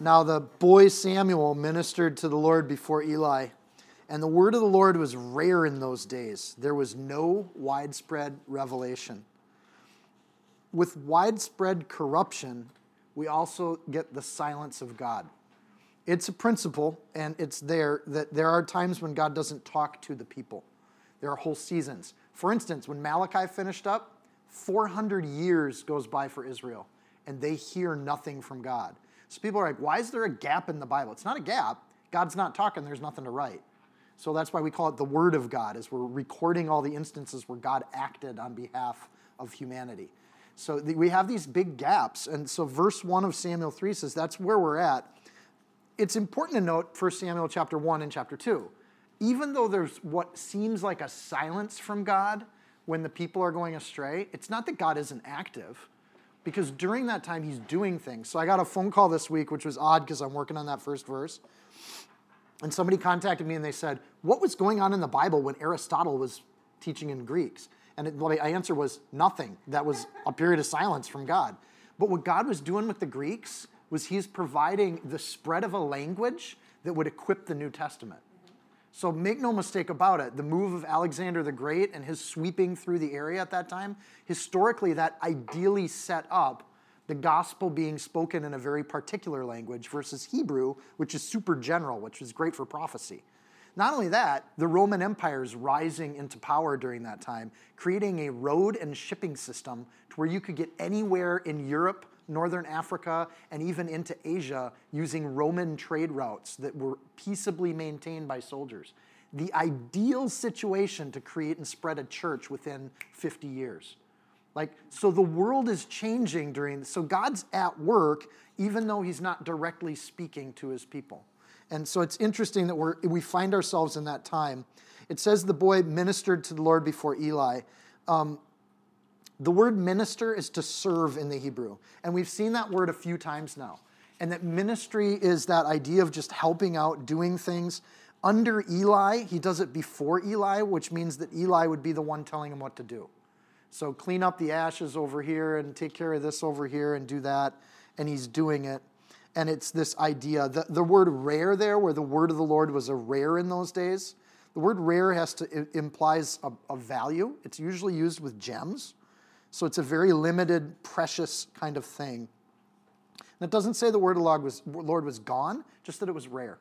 Now the boy Samuel ministered to the Lord before Eli, and the word of the Lord was rare in those days. There was no widespread revelation. With widespread corruption, we also get the silence of God. It's a principle, and it's there that there are times when God doesn't talk to the people. There are whole seasons. For instance, when Malachi finished up, 400 years goes by for Israel, and they hear nothing from God. So people are like, why is there a gap in the Bible? It's not a gap. God's not talking, there's nothing to write. So that's why we call it the Word of God, is we're recording all the instances where God acted on behalf of humanity. So we have these big gaps. And so verse 1 of Samuel 3 says that's where we're at. It's important to note 1 Samuel chapter 1 and chapter 2. Even though there's what seems like a silence from God when the people are going astray, it's not that God isn't active because during that time he's doing things. So I got a phone call this week, which was odd because I'm working on that first verse. And somebody contacted me and they said, What was going on in the Bible when Aristotle was teaching in Greeks? And my answer was nothing. That was a period of silence from God. But what God was doing with the Greeks was he's providing the spread of a language that would equip the New Testament. So make no mistake about it, the move of Alexander the Great and his sweeping through the area at that time, historically, that ideally set up the gospel being spoken in a very particular language versus Hebrew, which is super general, which is great for prophecy. Not only that, the Roman Empire is rising into power during that time, creating a road and shipping system to where you could get anywhere in Europe northern Africa, and even into Asia using Roman trade routes that were peaceably maintained by soldiers. The ideal situation to create and spread a church within 50 years. Like, so the world is changing during, so God's at work even though he's not directly speaking to his people. And so it's interesting that we're, we find ourselves in that time. It says the boy ministered to the Lord before Eli. Um, the word minister is to serve in the Hebrew. And we've seen that word a few times now. And that ministry is that idea of just helping out, doing things. Under Eli, he does it before Eli, which means that Eli would be the one telling him what to do. So clean up the ashes over here and take care of this over here and do that. And he's doing it. And it's this idea, the, the word rare there, where the word of the Lord was a rare in those days, the word rare has to implies a, a value. It's usually used with gems. So it's a very limited, precious kind of thing. And it doesn't say the word of Lord was, Lord was gone, just that it was rare.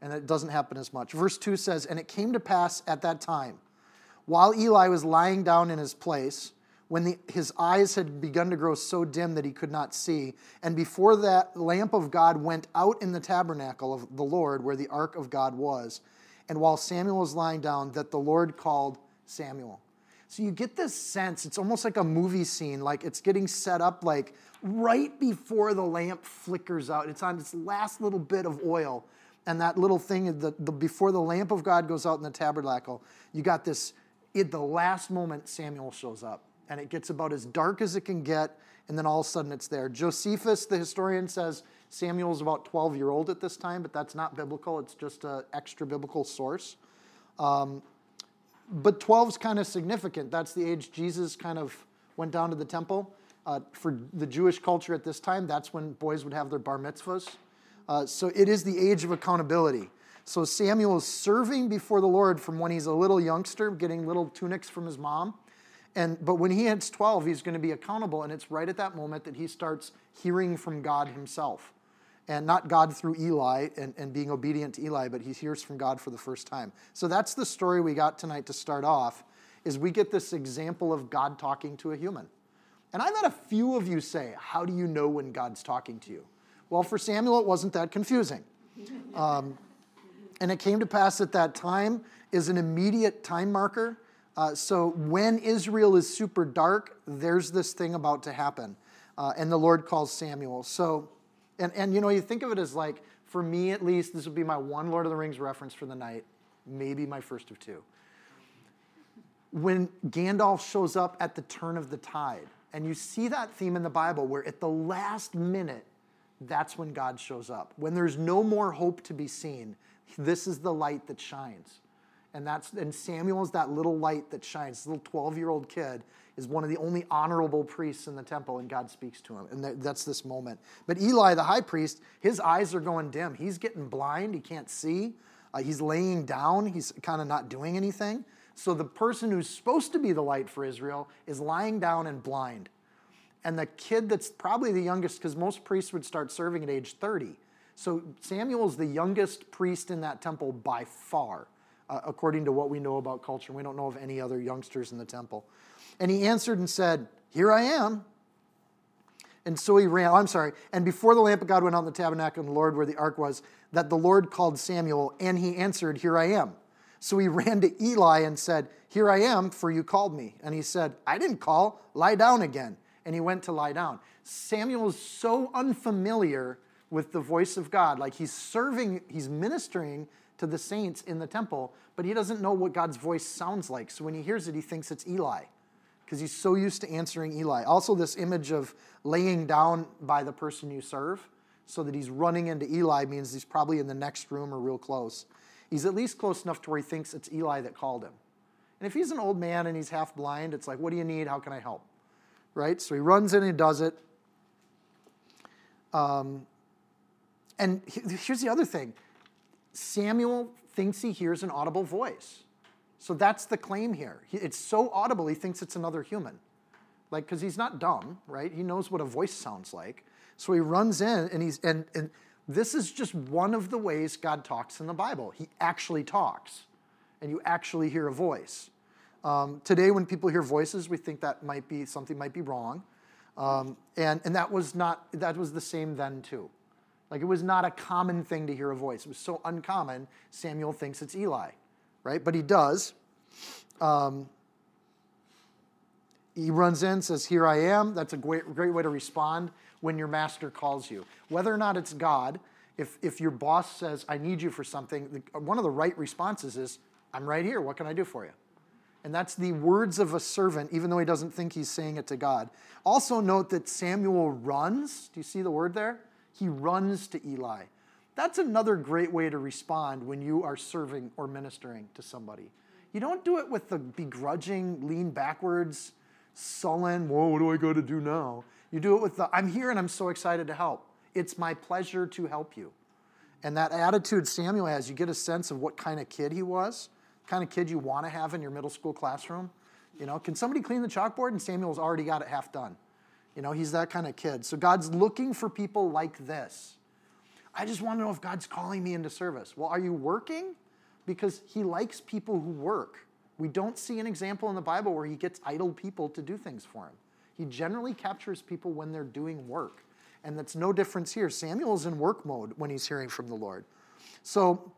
And it doesn't happen as much. Verse 2 says, And it came to pass at that time, while Eli was lying down in his place, when the, his eyes had begun to grow so dim that he could not see, and before that lamp of God went out in the tabernacle of the Lord where the ark of God was, and while Samuel was lying down, that the Lord called Samuel. So you get this sense, it's almost like a movie scene, like it's getting set up like right before the lamp flickers out. It's on its last little bit of oil. And that little thing, the, the, before the lamp of God goes out in the tabernacle, you got this, at the last moment, Samuel shows up. And it gets about as dark as it can get, and then all of a sudden it's there. Josephus, the historian, says Samuel's about 12 year old at this time, but that's not biblical. It's just an extra biblical source. Um, but 12 is kind of significant. That's the age Jesus kind of went down to the temple. Uh, for the Jewish culture at this time, that's when boys would have their bar mitzvahs. Uh, so it is the age of accountability. So Samuel is serving before the Lord from when he's a little youngster, getting little tunics from his mom. And, but when he hits 12, he's going to be accountable. And it's right at that moment that he starts hearing from God himself and not God through Eli and, and being obedient to Eli, but he hears from God for the first time. So that's the story we got tonight to start off, is we get this example of God talking to a human. And I've had a few of you say, how do you know when God's talking to you? Well, for Samuel, it wasn't that confusing. Um, and it came to pass at that time is an immediate time marker. Uh, so when Israel is super dark, there's this thing about to happen. Uh, and the Lord calls Samuel. So, and, and you know, you think of it as like, for me at least, this would be my one Lord of the Rings reference for the night, maybe my first of two. When Gandalf shows up at the turn of the tide, and you see that theme in the Bible where at the last minute, that's when God shows up. When there's no more hope to be seen, this is the light that shines. And that's and Samuel is that little light that shines. This little 12-year-old kid is one of the only honorable priests in the temple, and God speaks to him. And that's this moment. But Eli, the high priest, his eyes are going dim. He's getting blind. He can't see. Uh, he's laying down. He's kind of not doing anything. So the person who's supposed to be the light for Israel is lying down and blind. And the kid that's probably the youngest, because most priests would start serving at age 30. So Samuel is the youngest priest in that temple by far, uh, according to what we know about culture. We don't know of any other youngsters in the temple. And he answered and said, Here I am. And so he ran, oh, I'm sorry, and before the lamp of God went out in the tabernacle and the Lord where the ark was, that the Lord called Samuel, and he answered, Here I am. So he ran to Eli and said, Here I am, for you called me. And he said, I didn't call, lie down again. And he went to lie down. Samuel is so unfamiliar with the voice of God. Like he's serving, he's ministering to the saints in the temple, but he doesn't know what God's voice sounds like. So when he hears it, he thinks it's Eli because he's so used to answering Eli. Also, this image of laying down by the person you serve so that he's running into Eli means he's probably in the next room or real close. He's at least close enough to where he thinks it's Eli that called him. And if he's an old man and he's half blind, it's like, what do you need? How can I help? Right? So he runs in and he does it. Um, and here's the other thing Samuel thinks he hears an audible voice. So that's the claim here. It's so audible, he thinks it's another human. Like, because he's not dumb, right? He knows what a voice sounds like. So he runs in and he's, and, and this is just one of the ways God talks in the Bible. He actually talks, and you actually hear a voice. Um, today, when people hear voices, we think that might be something might be wrong, um, and and that was not that was the same then too. Like it was not a common thing to hear a voice. It was so uncommon. Samuel thinks it's Eli, right? But he does. Um, he runs in, says, "Here I am." That's a great great way to respond when your master calls you. Whether or not it's God, if, if your boss says, I need you for something, one of the right responses is, I'm right here. What can I do for you? And that's the words of a servant, even though he doesn't think he's saying it to God. Also, note that Samuel runs. Do you see the word there? He runs to Eli. That's another great way to respond when you are serving or ministering to somebody. You don't do it with the begrudging, lean backwards, sullen, whoa, what do I got to do now? You do it with the, I'm here and I'm so excited to help. It's my pleasure to help you. And that attitude Samuel has, you get a sense of what kind of kid he was, kind of kid you want to have in your middle school classroom. You know, can somebody clean the chalkboard? And Samuel's already got it half done. You know, he's that kind of kid. So God's looking for people like this. I just want to know if God's calling me into service. Well, are you working? Because he likes people who work. We don't see an example in the Bible where he gets idle people to do things for him. He generally captures people when they're doing work. And that's no difference here. Samuel is in work mode when he's hearing from the Lord. So,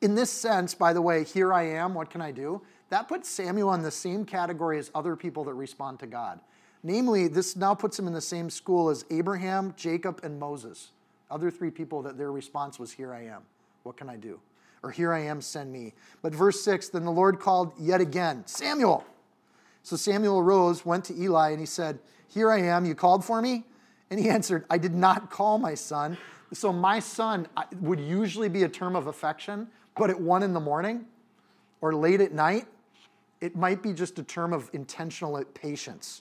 in this sense, by the way, here I am, what can I do? That puts Samuel in the same category as other people that respond to God. Namely, this now puts him in the same school as Abraham, Jacob, and Moses. Other three people that their response was, Here I am. What can I do? Or here I am, send me. But verse 6 Then the Lord called yet again, Samuel. So Samuel arose, went to Eli, and he said, Here I am, you called for me? And he answered, I did not call my son. So my son would usually be a term of affection, but at one in the morning or late at night, it might be just a term of intentional patience.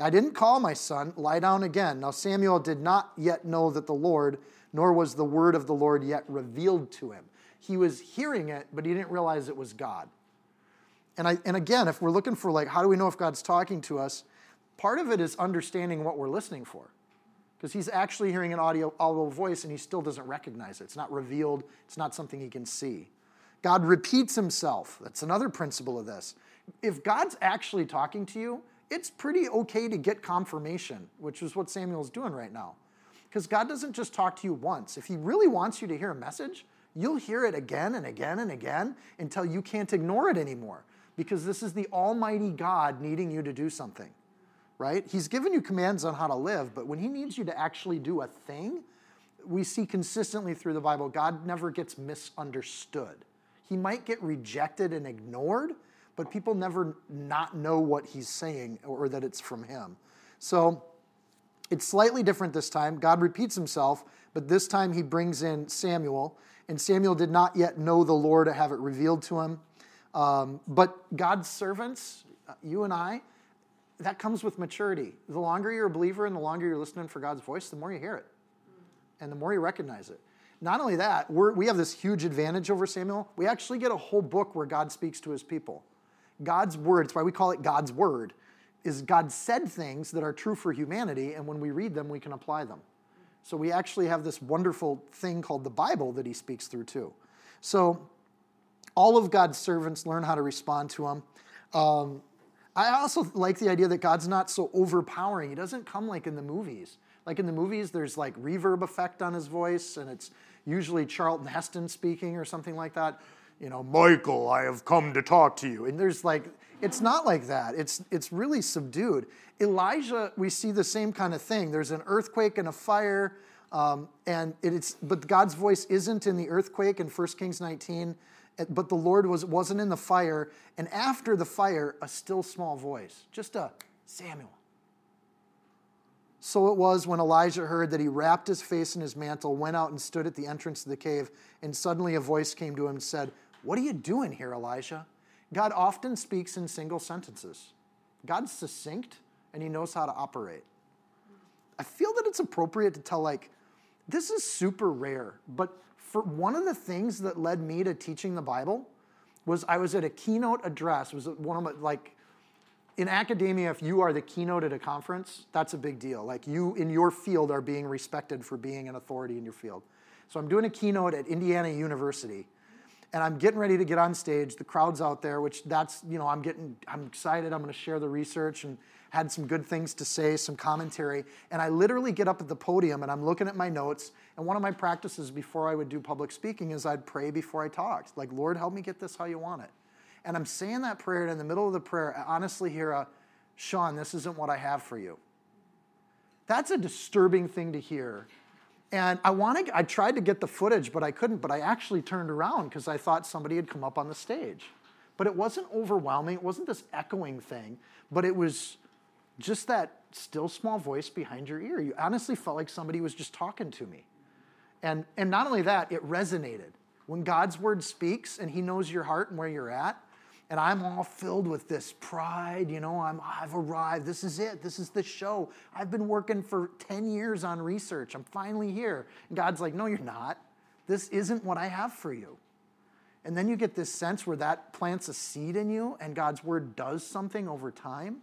I didn't call my son, lie down again. Now Samuel did not yet know that the Lord, nor was the word of the Lord yet revealed to him. He was hearing it, but he didn't realize it was God. And, I, and again, if we're looking for like, how do we know if God's talking to us? Part of it is understanding what we're listening for. Because he's actually hearing an audio, audible voice and he still doesn't recognize it. It's not revealed, it's not something he can see. God repeats himself. That's another principle of this. If God's actually talking to you, it's pretty okay to get confirmation, which is what Samuel's doing right now. Because God doesn't just talk to you once. If he really wants you to hear a message, you'll hear it again and again and again until you can't ignore it anymore because this is the Almighty God needing you to do something, right? He's given you commands on how to live, but when He needs you to actually do a thing, we see consistently through the Bible, God never gets misunderstood. He might get rejected and ignored, but people never not know what He's saying or that it's from Him. So it's slightly different this time. God repeats Himself, but this time He brings in Samuel, and Samuel did not yet know the Lord or have it revealed to him. Um, but God's servants, you and I, that comes with maturity. The longer you're a believer and the longer you're listening for God's voice, the more you hear it and the more you recognize it. Not only that, we have this huge advantage over Samuel. We actually get a whole book where God speaks to his people. God's word, that's why we call it God's word, is God said things that are true for humanity, and when we read them, we can apply them. So we actually have this wonderful thing called the Bible that he speaks through too. So all of God's servants learn how to respond to him. Um, I also like the idea that God's not so overpowering. He doesn't come like in the movies. Like in the movies, there's like reverb effect on his voice, and it's usually Charlton Heston speaking or something like that. You know, Michael, I have come to talk to you. And there's like, it's not like that. It's it's really subdued. Elijah, we see the same kind of thing. There's an earthquake and a fire, um, and it's but God's voice isn't in the earthquake in 1 Kings 19 but the Lord was, wasn't in the fire. And after the fire, a still small voice, just a Samuel. So it was when Elijah heard that he wrapped his face in his mantle, went out and stood at the entrance of the cave, and suddenly a voice came to him and said, What are you doing here, Elijah? God often speaks in single sentences. God's succinct and he knows how to operate. I feel that it's appropriate to tell, like, this is super rare, but for one of the things that led me to teaching the Bible was I was at a keynote address. It was one of my, like, in academia, if you are the keynote at a conference, that's a big deal. Like you in your field are being respected for being an authority in your field. So I'm doing a keynote at Indiana University, and I'm getting ready to get on stage. The crowd's out there, which that's you know I'm getting I'm excited. I'm going to share the research and had some good things to say, some commentary, and I literally get up at the podium and I'm looking at my notes. And one of my practices before I would do public speaking is I'd pray before I talked, like Lord, help me get this how you want it. And I'm saying that prayer, and in the middle of the prayer, I honestly hear a, Seann, this isn't what I have for you. That's a disturbing thing to hear. And I wanted, I tried to get the footage, but I couldn't. But I actually turned around because I thought somebody had come up on the stage. But it wasn't overwhelming. It wasn't this echoing thing, but it was just that still small voice behind your ear. You honestly felt like somebody was just talking to me. And, and not only that, it resonated. When God's word speaks and he knows your heart and where you're at, and I'm all filled with this pride, you know, I'm, I've arrived. This is it. This is the show. I've been working for 10 years on research. I'm finally here. And God's like, no, you're not. This isn't what I have for you. And then you get this sense where that plants a seed in you and God's word does something over time.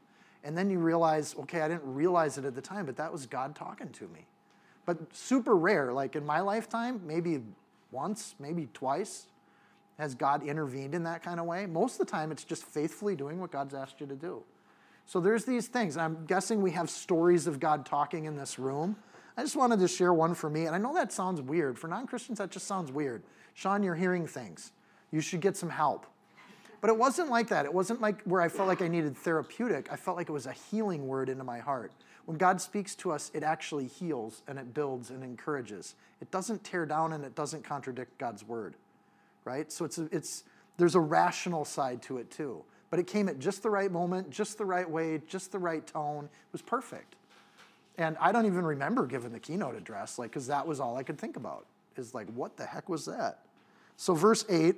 And then you realize, okay, I didn't realize it at the time, but that was God talking to me. But super rare. Like in my lifetime, maybe once, maybe twice, has God intervened in that kind of way? Most of the time, it's just faithfully doing what God's asked you to do. So there's these things. I'm guessing we have stories of God talking in this room. I just wanted to share one for me. And I know that sounds weird. For non Christians, that just sounds weird. Seann, you're hearing things. You should get some help. But it wasn't like that. It wasn't like where I felt like I needed therapeutic. I felt like it was a healing word into my heart. When God speaks to us, it actually heals and it builds and encourages. It doesn't tear down and it doesn't contradict God's word right? So it's, it's, there's a rational side to it too. But it came at just the right moment, just the right way, just the right tone. It was perfect. And I don't even remember giving the keynote address, like, because that was all I could think about. Is like, what the heck was that? So verse eight,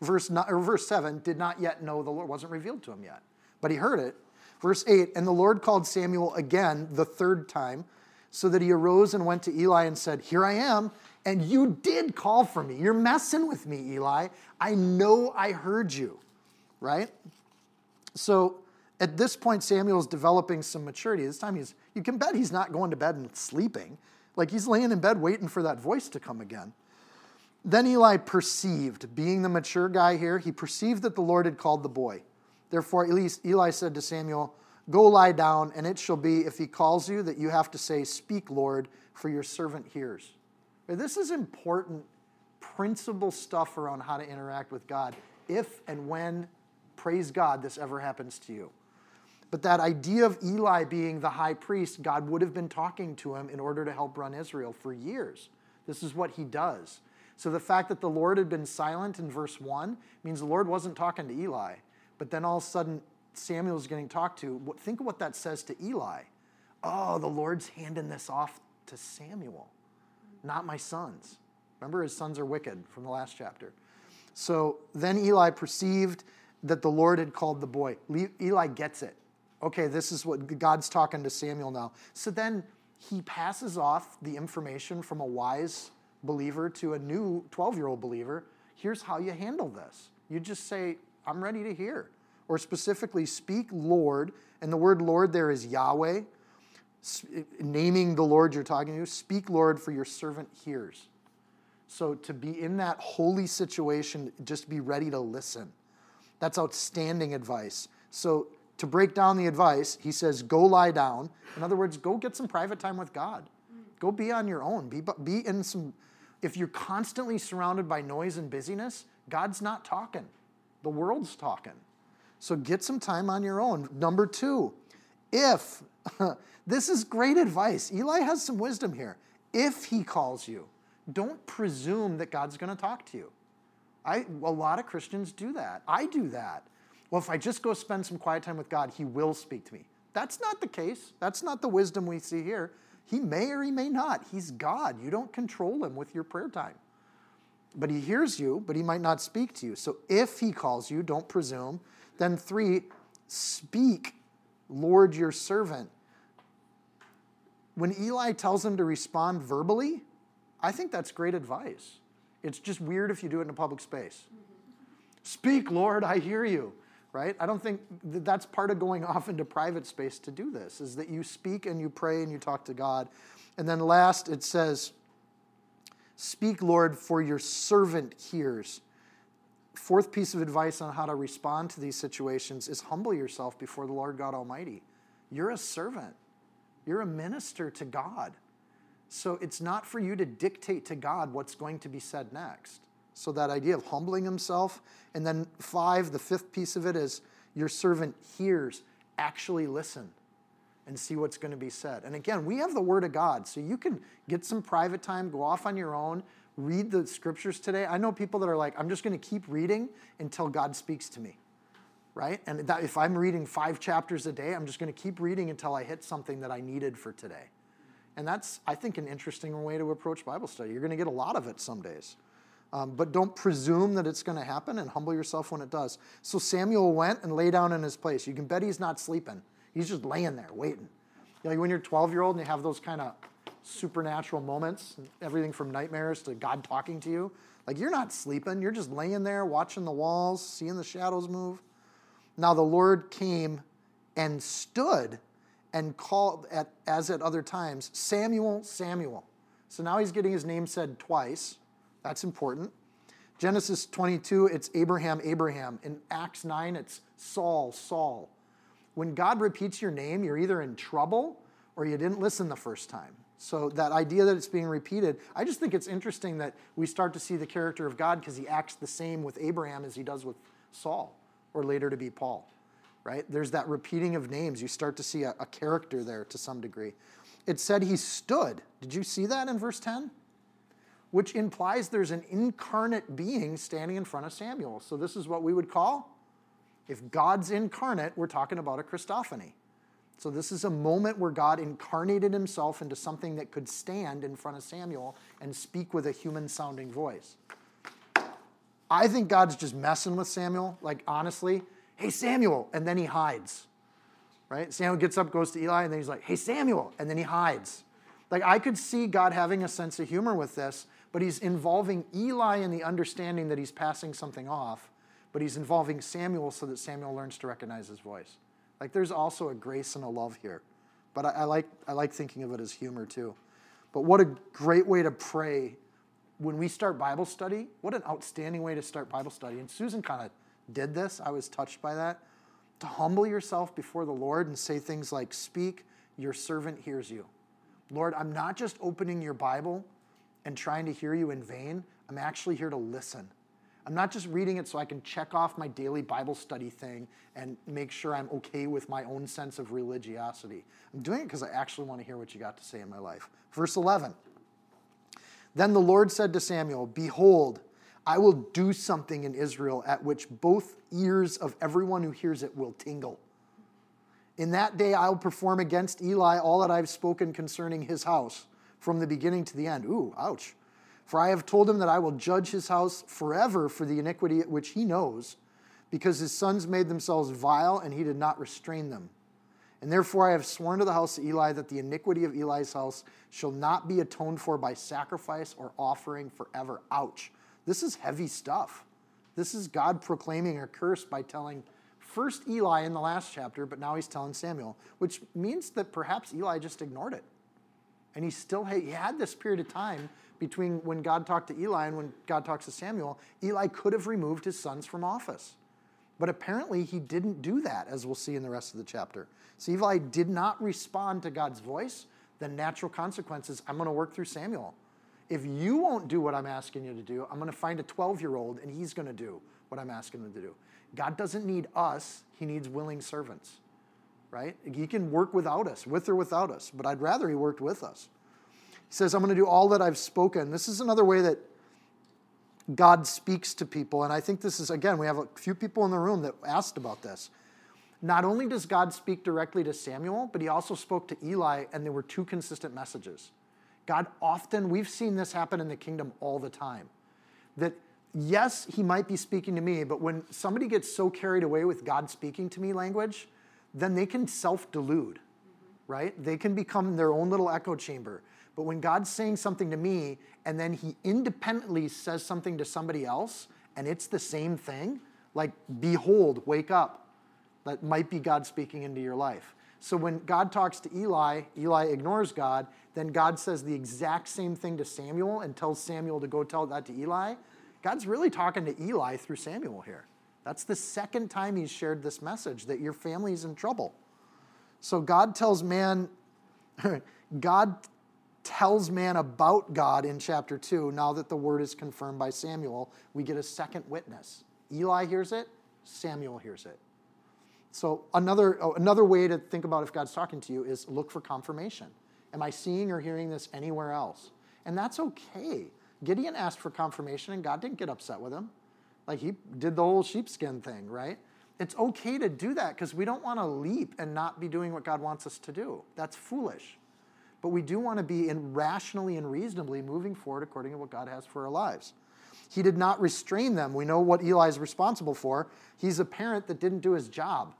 verse nine, or verse seven, did not yet know the Lord wasn't revealed to him yet, but he heard it. Verse eight, and the Lord called Samuel again the third time, so that he arose and went to Eli and said, "Here I am." And you did call for me. You're messing with me, Eli. I know I heard you, right? So at this point, Samuel's developing some maturity. This time, he's, you can bet he's not going to bed and sleeping. Like he's laying in bed waiting for that voice to come again. Then Eli perceived, being the mature guy here, he perceived that the Lord had called the boy. Therefore, Eli said to Samuel, Go lie down, and it shall be, if he calls you, that you have to say, Speak, Lord, for your servant hears. This is important principle stuff around how to interact with God if and when praise God this ever happens to you. But that idea of Eli being the high priest, God would have been talking to him in order to help run Israel for years. This is what he does. So the fact that the Lord had been silent in verse 1 means the Lord wasn't talking to Eli. But then all of a sudden, Samuel's getting talked to. Think of what that says to Eli. Oh, the Lord's handing this off to Samuel, not my sons. Remember, his sons are wicked from the last chapter. So then Eli perceived that the Lord had called the boy. Eli gets it. Okay, this is what God's talking to Samuel now. So then he passes off the information from a wise believer to a new 12 year old believer. Here's how you handle this. You just say, I'm ready to hear. Or specifically, speak Lord. And the word Lord there is Yahweh. Naming the Lord you're talking to. Speak Lord, for your servant hears. So to be in that holy situation, just be ready to listen. That's outstanding advice. So to break down the advice, he says, go lie down. In other words, go get some private time with God. Go be on your own. Be, be in some, if you're constantly surrounded by noise and busyness, God's not talking. The world's talking. So get some time on your own. Number two, if, this is great advice. Eli has some wisdom here. If he calls you, don't presume that God's going to talk to you. I, a lot of Christians do that. I do that. Well, if I just go spend some quiet time with God, He will speak to me. That's not the case. That's not the wisdom we see here. He may or he may not. He's God. You don't control Him with your prayer time. But He hears you, but He might not speak to you. So if He calls you, don't presume. Then, three, speak, Lord, your servant. When Eli tells him to respond verbally, I think that's great advice. It's just weird if you do it in a public space. Speak, Lord, I hear you. Right? I don't think that that's part of going off into private space to do this, is that you speak and you pray and you talk to God. And then last, it says, Speak, Lord, for your servant hears. Fourth piece of advice on how to respond to these situations is humble yourself before the Lord God Almighty. You're a servant, you're a minister to God. So it's not for you to dictate to God what's going to be said next. So that idea of humbling himself. And then five, the fifth piece of it is your servant hears, actually listen and see what's going to be said. And again, we have the Word of God, so you can get some private time, go off on your own, read the scriptures today. I know people that are like, I'm just going to keep reading until God speaks to me, right? And that, if I'm reading five chapters a day, I'm just going to keep reading until I hit something that I needed for today. And that's, I think, an interesting way to approach Bible study. You're going to get a lot of it some days. Um, but don't presume that it's going to happen and humble yourself when it does. So Samuel went and lay down in his place. You can bet he's not sleeping. He's just laying there waiting. You know, when you're 12 year old and you have those kind of supernatural moments, everything from nightmares to God talking to you, like you're not sleeping. You're just laying there watching the walls, seeing the shadows move. Now the Lord came and stood and called at, as at other times, Samuel, Samuel. So now he's getting his name said twice. That's important. Genesis 22, it's Abraham, Abraham. In Acts 9, it's Saul, Saul. When God repeats your name, you're either in trouble or you didn't listen the first time. So that idea that it's being repeated, I just think it's interesting that we start to see the character of God because he acts the same with Abraham as he does with Saul, or later to be Paul right? There's that repeating of names. You start to see a, a character there to some degree. It said he stood. Did you see that in verse 10? Which implies there's an incarnate being standing in front of Samuel. So this is what we would call, if God's incarnate, we're talking about a Christophany. So this is a moment where God incarnated himself into something that could stand in front of Samuel and speak with a human sounding voice. I think God's just messing with Samuel, like honestly hey, Samuel, and then he hides. Right? Samuel gets up, goes to Eli, and then he's like, hey, Samuel, and then he hides. Like, I could see God having a sense of humor with this, but he's involving Eli in the understanding that he's passing something off, but he's involving Samuel so that Samuel learns to recognize his voice. Like, there's also a grace and a love here. But I, I like, I like thinking of it as humor too. But what a great way to pray when we start Bible study. What an outstanding way to start Bible study. And Susan kind of did this, I was touched by that. To humble yourself before the Lord and say things like, Speak, your servant hears you. Lord, I'm not just opening your Bible and trying to hear you in vain, I'm actually here to listen. I'm not just reading it so I can check off my daily Bible study thing and make sure I'm okay with my own sense of religiosity. I'm doing it because I actually want to hear what you got to say in my life. Verse 11 Then the Lord said to Samuel, Behold, I will do something in Israel at which both ears of everyone who hears it will tingle. In that day I will perform against Eli all that I've spoken concerning his house from the beginning to the end. Ooh, ouch. For I have told him that I will judge his house forever for the iniquity which he knows, because his sons made themselves vile and he did not restrain them. And therefore I have sworn to the house of Eli that the iniquity of Eli's house shall not be atoned for by sacrifice or offering forever. Ouch. This is heavy stuff. This is God proclaiming a curse by telling first Eli in the last chapter, but now he's telling Samuel, which means that perhaps Eli just ignored it. And he still had, he had this period of time between when God talked to Eli and when God talks to Samuel. Eli could have removed his sons from office. But apparently he didn't do that, as we'll see in the rest of the chapter. So Eli did not respond to God's voice. The natural consequences I'm going to work through Samuel. If you won't do what I'm asking you to do, I'm going to find a 12 year old and he's going to do what I'm asking him to do. God doesn't need us, he needs willing servants, right? He can work without us, with or without us, but I'd rather he worked with us. He says, I'm going to do all that I've spoken. This is another way that God speaks to people. And I think this is, again, we have a few people in the room that asked about this. Not only does God speak directly to Samuel, but he also spoke to Eli, and there were two consistent messages. God often, we've seen this happen in the kingdom all the time. That yes, he might be speaking to me, but when somebody gets so carried away with God speaking to me language, then they can self delude, right? They can become their own little echo chamber. But when God's saying something to me and then he independently says something to somebody else and it's the same thing, like, behold, wake up, that might be God speaking into your life. So when God talks to Eli, Eli ignores God, then God says the exact same thing to Samuel and tells Samuel to go tell that to Eli. God's really talking to Eli through Samuel here. That's the second time he's shared this message that your family's in trouble. So God tells man, God tells man about God in chapter 2. Now that the word is confirmed by Samuel, we get a second witness. Eli hears it, Samuel hears it. So another, oh, another way to think about if God's talking to you is look for confirmation. Am I seeing or hearing this anywhere else? And that's okay. Gideon asked for confirmation and God didn't get upset with him. Like he did the whole sheepskin thing, right? It's okay to do that because we don't want to leap and not be doing what God wants us to do. That's foolish. But we do want to be in rationally and reasonably moving forward according to what God has for our lives. He did not restrain them. We know what Eli is responsible for. He's a parent that didn't do his job.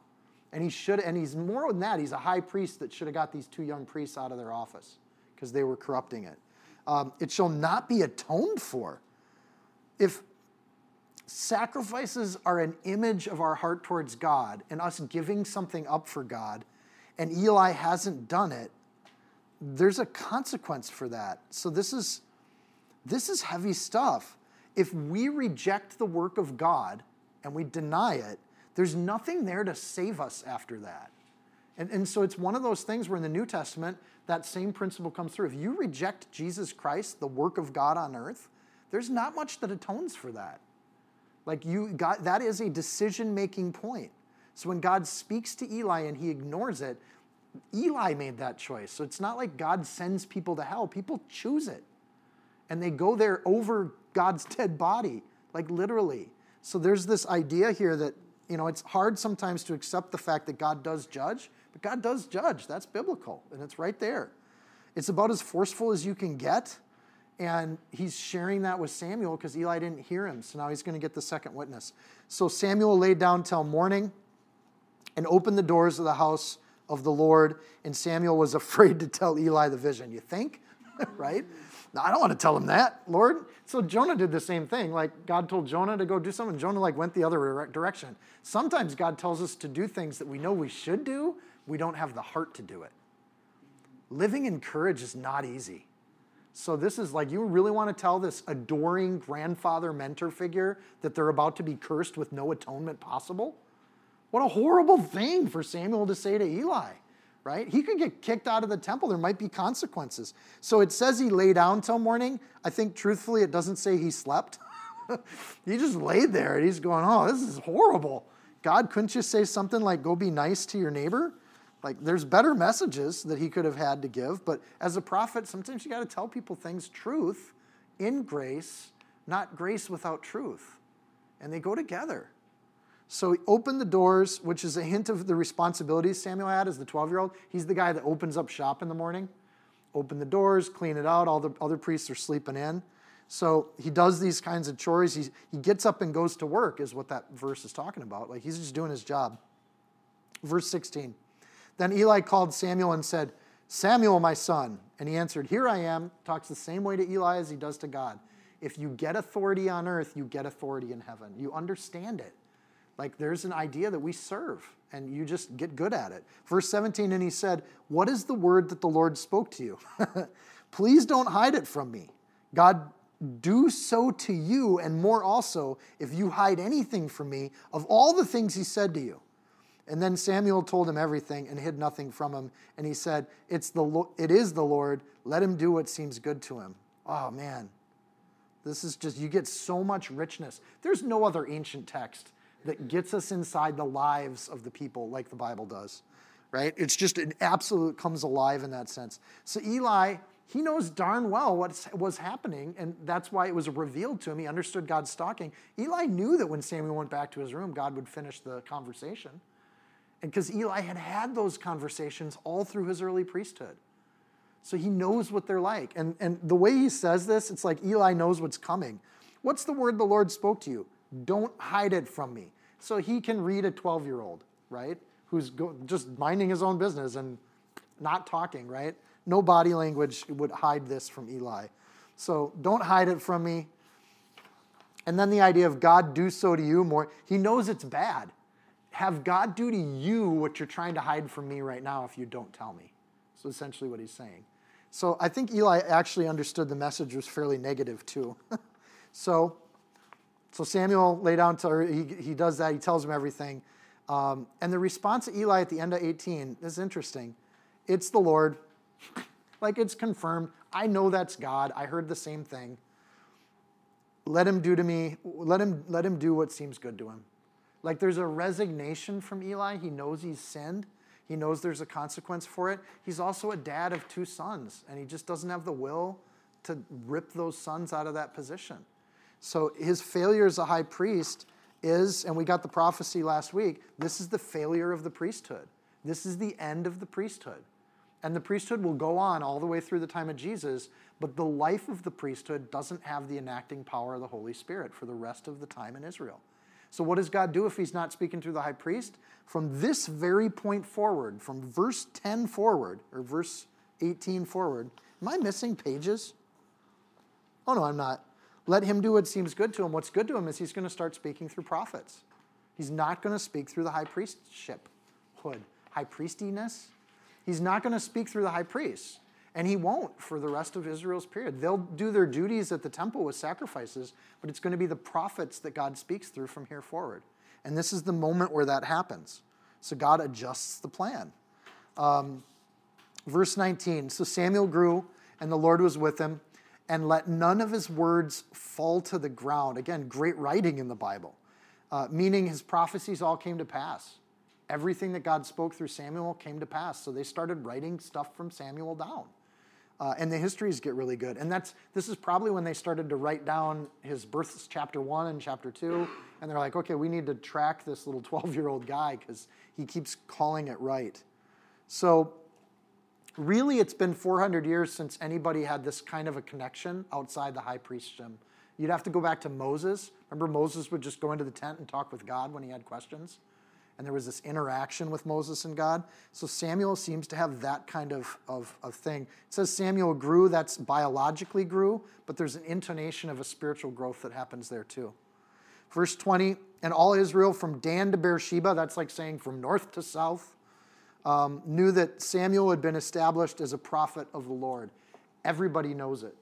And he should, and he's more than that, he's a high priest that should have got these two young priests out of their office because they were corrupting it. Um, it shall not be atoned for. If sacrifices are an image of our heart towards God and us giving something up for God, and Eli hasn't done it, there's a consequence for that. So this is this is heavy stuff. If we reject the work of God and we deny it, there's nothing there to save us after that. And, and so it's one of those things where in the New Testament, that same principle comes through. If you reject Jesus Christ, the work of God on earth, there's not much that atones for that. Like you got that is a decision-making point. So when God speaks to Eli and he ignores it, Eli made that choice. So it's not like God sends people to hell. People choose it. And they go there over God's dead body, like literally. So there's this idea here that you know, it's hard sometimes to accept the fact that God does judge, but God does judge. That's biblical, and it's right there. It's about as forceful as you can get, and he's sharing that with Samuel because Eli didn't hear him. So now he's going to get the second witness. So Samuel laid down till morning and opened the doors of the house of the Lord, and Samuel was afraid to tell Eli the vision. You think? right? I don't want to tell him that, Lord. So Jonah did the same thing. Like God told Jonah to go do something. Jonah like went the other direction. Sometimes God tells us to do things that we know we should do. We don't have the heart to do it. Living in courage is not easy. So this is like you really want to tell this adoring grandfather mentor figure that they're about to be cursed with no atonement possible? What a horrible thing for Samuel to say to Eli right? He could get kicked out of the temple. There might be consequences. So it says he lay down till morning. I think truthfully, it doesn't say he slept. he just laid there and he's going, Oh, this is horrible. God, couldn't you say something like, Go be nice to your neighbor? Like, there's better messages that he could have had to give, but as a prophet, sometimes you got to tell people things, truth in grace, not grace without truth. And they go together. So he opened the doors, which is a hint of the responsibilities Samuel had as the 12 year old. He's the guy that opens up shop in the morning, open the doors, clean it out. All the other priests are sleeping in. So he does these kinds of chores. He's, he gets up and goes to work, is what that verse is talking about. Like he's just doing his job. Verse 16. Then Eli called Samuel and said, Samuel, my son. And he answered, Here I am. Talks the same way to Eli as he does to God. If you get authority on earth, you get authority in heaven. You understand it. Like there's an idea that we serve and you just get good at it. Verse 17, and he said, What is the word that the Lord spoke to you? Please don't hide it from me. God, do so to you and more also if you hide anything from me of all the things he said to you. And then Samuel told him everything and hid nothing from him. And he said, it's the, It is the Lord. Let him do what seems good to him. Oh, man. This is just, you get so much richness. There's no other ancient text that gets us inside the lives of the people like the Bible does, right? It's just an absolute comes alive in that sense. So Eli, he knows darn well what was happening, and that's why it was revealed to him. He understood God's talking. Eli knew that when Samuel went back to his room, God would finish the conversation. And because Eli had had those conversations all through his early priesthood. So he knows what they're like. And, and the way he says this, it's like Eli knows what's coming. What's the word the Lord spoke to you? Don't hide it from me. So he can read a 12 year old, right? Who's go, just minding his own business and not talking, right? No body language would hide this from Eli. So don't hide it from me. And then the idea of God do so to you more. He knows it's bad. Have God do to you what you're trying to hide from me right now if you don't tell me. So essentially what he's saying. So I think Eli actually understood the message was fairly negative too. so so Samuel lay down to her, he, he does that, he tells him everything. Um, and the response of Eli at the end of 18 is interesting. It's the Lord. like it's confirmed. I know that's God. I heard the same thing. Let him do to me, let him, let him do what seems good to him. Like there's a resignation from Eli. He knows he's sinned. He knows there's a consequence for it. He's also a dad of two sons, and he just doesn't have the will to rip those sons out of that position. So his failure as a high priest is, and we got the prophecy last week, this is the failure of the priesthood. This is the end of the priesthood. And the priesthood will go on all the way through the time of Jesus, but the life of the priesthood doesn't have the enacting power of the Holy Spirit for the rest of the time in Israel. So, what does God do if He's not speaking through the high priest? From this very point forward, from verse 10 forward, or verse 18 forward, am I missing pages? Oh, no, I'm not. Let him do what seems good to him. What's good to him is he's going to start speaking through prophets. He's not going to speak through the high priestship hood, high priestiness. He's not going to speak through the high priests. And he won't for the rest of Israel's period. They'll do their duties at the temple with sacrifices, but it's going to be the prophets that God speaks through from here forward. And this is the moment where that happens. So God adjusts the plan. Um, verse 19 So Samuel grew, and the Lord was with him and let none of his words fall to the ground. Again, great writing in the Bible, uh, meaning his prophecies all came to pass. Everything that God spoke through Samuel came to pass. So they started writing stuff from Samuel down. Uh, and the histories get really good. And that's this is probably when they started to write down his births, chapter one and chapter two. And they're like, okay, we need to track this little 12 year old guy because he keeps calling it right. So really it's been 400 years since anybody had this kind of a connection outside the high priestdom. You'd have to go back to Moses. Remember, Moses would just go into the tent and talk with God when he had questions? And there was this interaction with Moses and God. So Samuel seems to have that kind of, of, of thing. It says Samuel grew, that's biologically grew, but there's an intonation of a spiritual growth that happens there too. Verse 20, and all Israel from Dan to Beersheba, that's like saying from north to south, um, knew that Samuel had been established as a prophet of the Lord. Everybody knows it.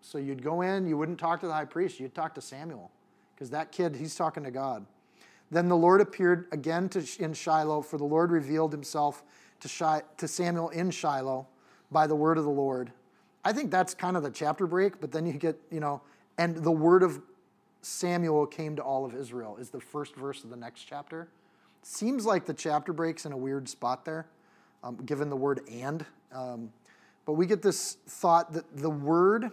So you'd go in, you wouldn't talk to the high priest, you'd talk to Samuel, because that kid, he's talking to God. Then the Lord appeared again to, in Shiloh, for the Lord revealed himself to, Shi, to Samuel in Shiloh by the word of the Lord. I think that's kind of the chapter break, but then you get, you know, and the word of Samuel came to all of Israel, is the first verse of the next chapter. Seems like the chapter breaks in a weird spot there, um, given the word and. Um, but we get this thought that the word,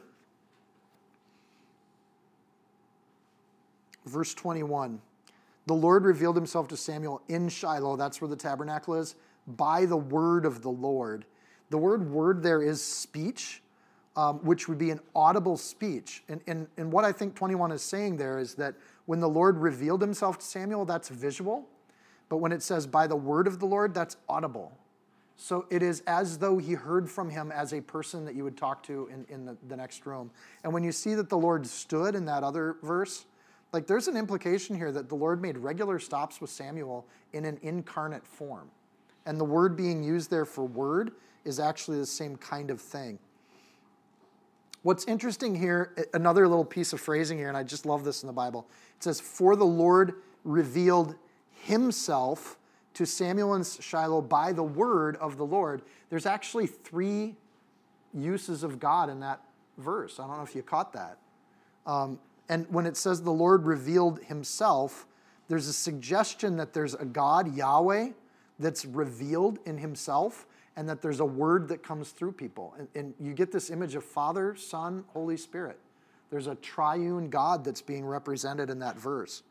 verse 21, the Lord revealed himself to Samuel in Shiloh, that's where the tabernacle is, by the word of the Lord. The word word there is speech, um, which would be an audible speech. And, and, and what I think 21 is saying there is that when the Lord revealed himself to Samuel, that's visual. But when it says by the word of the Lord, that's audible. So it is as though he heard from him as a person that you would talk to in, in the, the next room. And when you see that the Lord stood in that other verse, like there's an implication here that the Lord made regular stops with Samuel in an incarnate form. And the word being used there for word is actually the same kind of thing. What's interesting here, another little piece of phrasing here, and I just love this in the Bible. It says, For the Lord revealed himself to Samuel and Shiloh by the word of the Lord. There's actually three uses of God in that verse. I don't know if you caught that. Um, and when it says the Lord revealed himself, there's a suggestion that there's a God, Yahweh, that's revealed in himself and that there's a word that comes through people. And, and, you get this image of Father, Son, Holy Spirit. There's a triune God that's being represented in that verse.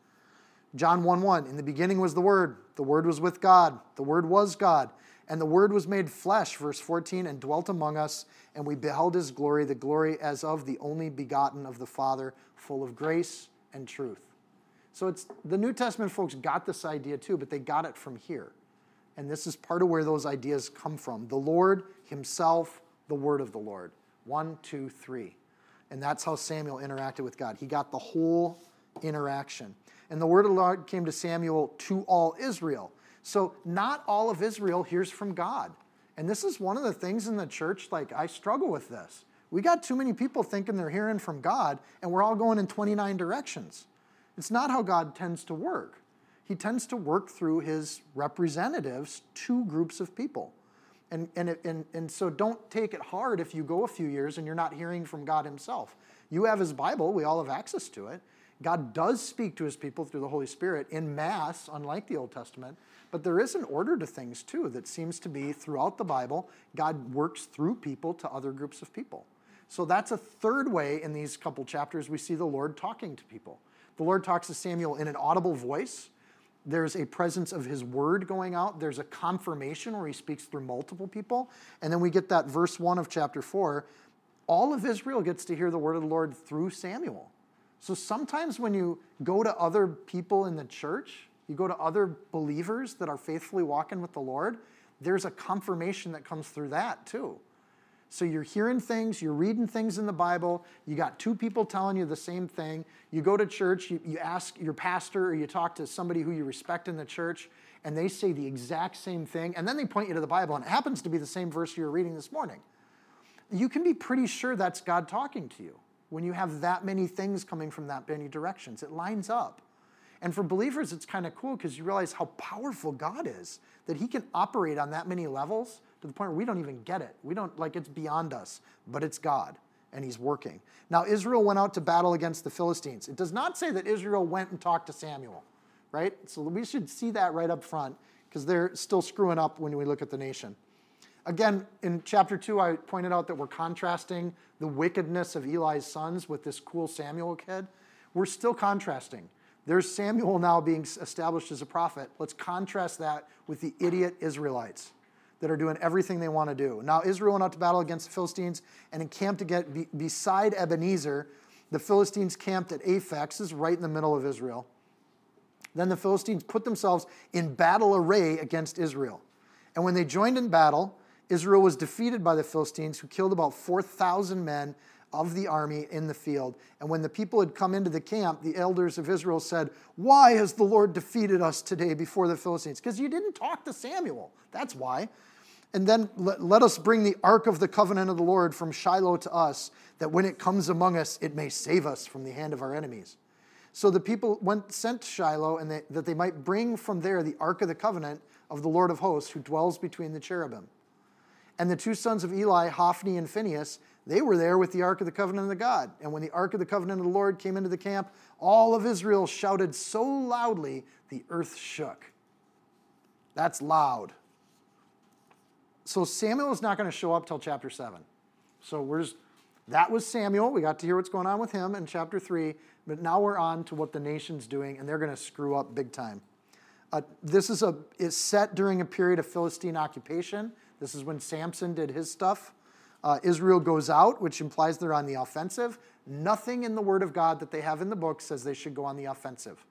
John 1 1, in the beginning was the Word, the Word was with God, the Word was God, and the Word was made flesh, verse 14, and dwelt among us, and we beheld his glory, the glory as of the only begotten of the Father, full of grace and truth. So it's the New Testament folks got this idea too, but they got it from here. And this is part of where those ideas come from. The Lord Himself, the Word of the Lord. One, two, three. And that's how Samuel interacted with God. He got the whole interaction. And the word of the Lord came to Samuel to all Israel. So not all of Israel hears from God. And this is one of the things in the church, like I struggle with this. We got too many people thinking they're hearing from God, and we're all going in 29 directions. It's not how God tends to work. He tends to work through his representatives to groups of people. And, and, and, and so don't take it hard if you go a few years and you're not hearing from God himself. You have his Bible, we all have access to it. God does speak to his people through the Holy Spirit in mass, unlike the Old Testament, but there is an order to things too that seems to be throughout the Bible. God works through people to other groups of people. So that's a third way in these couple chapters we see the Lord talking to people. The Lord talks to Samuel in an audible voice. There's a presence of his word going out. There's a confirmation where he speaks through multiple people. And then we get that verse 1 of chapter 4. All of Israel gets to hear the word of the Lord through Samuel. So sometimes when you go to other people in the church, you go to other believers that are faithfully walking with the Lord, there's a confirmation that comes through that too. So you're hearing things, you're reading things in the Bible, you got two people telling you the same thing. You go to church, you, you ask your pastor or you talk to somebody who you respect in the church, and they say the exact same thing, and then they point you to the Bible, and it happens to be the same verse you were reading this morning. You can be pretty sure that's God talking to you when you have that many things coming from that many directions. It lines up. And for believers, it's kind of cool because you realize how powerful God is, that He can operate on that many levels to the point where we don't even get it. We don't, like, it's beyond us, but it's God and He's working. Now, Israel went out to battle against the Philistines. It does not say that Israel went and talked to Samuel, right? So we should see that right up front because they're still screwing up when we look at the nation. Again, in chapter 2, I pointed out that we're contrasting the wickedness of Eli's sons with this cool Samuel kid. We're still contrasting. There's Samuel now being established as a prophet. Let's contrast that with the idiot Israelites that are doing everything they want to do. Now, Israel went out to battle against the Philistines and encamped beside Ebenezer. The Philistines camped at Aphek, this is right in the middle of Israel. Then the Philistines put themselves in battle array against Israel. And when they joined in battle, Israel was defeated by the Philistines, who killed about 4,000 men of the army in the field. And when the people had come into the camp, the elders of Israel said, Why has the Lord defeated us today before the Philistines? Because you didn't talk to Samuel. That's why. And then let, let, us bring the ark of the covenant of the Lord from Shiloh to us, that when it comes among us, it may save us from the hand of our enemies. So the people went sent to Shiloh, and they, that they might bring from there the ark of the covenant of the Lord of hosts, who dwells between the cherubim. And the two sons of Eli, Hophni and Phinehas, They were there with the Ark of the Covenant of the God. And when the Ark of the Covenant of the Lord came into the camp, all of Israel shouted so loudly the earth shook. That's loud. So Samuel is not going to show up till chapter 7. So we're just, that was Samuel. We got to hear what's going on with him in chapter 3. But now we're on to what the nation's doing, and they're going to screw up big time. Uh, this is a is set during a period of Philistine occupation. This is when Samson did his stuff. Uh, Israel goes out, which implies they're on the offensive. Nothing in the Word of God that they have in the book says they should go on the offensive,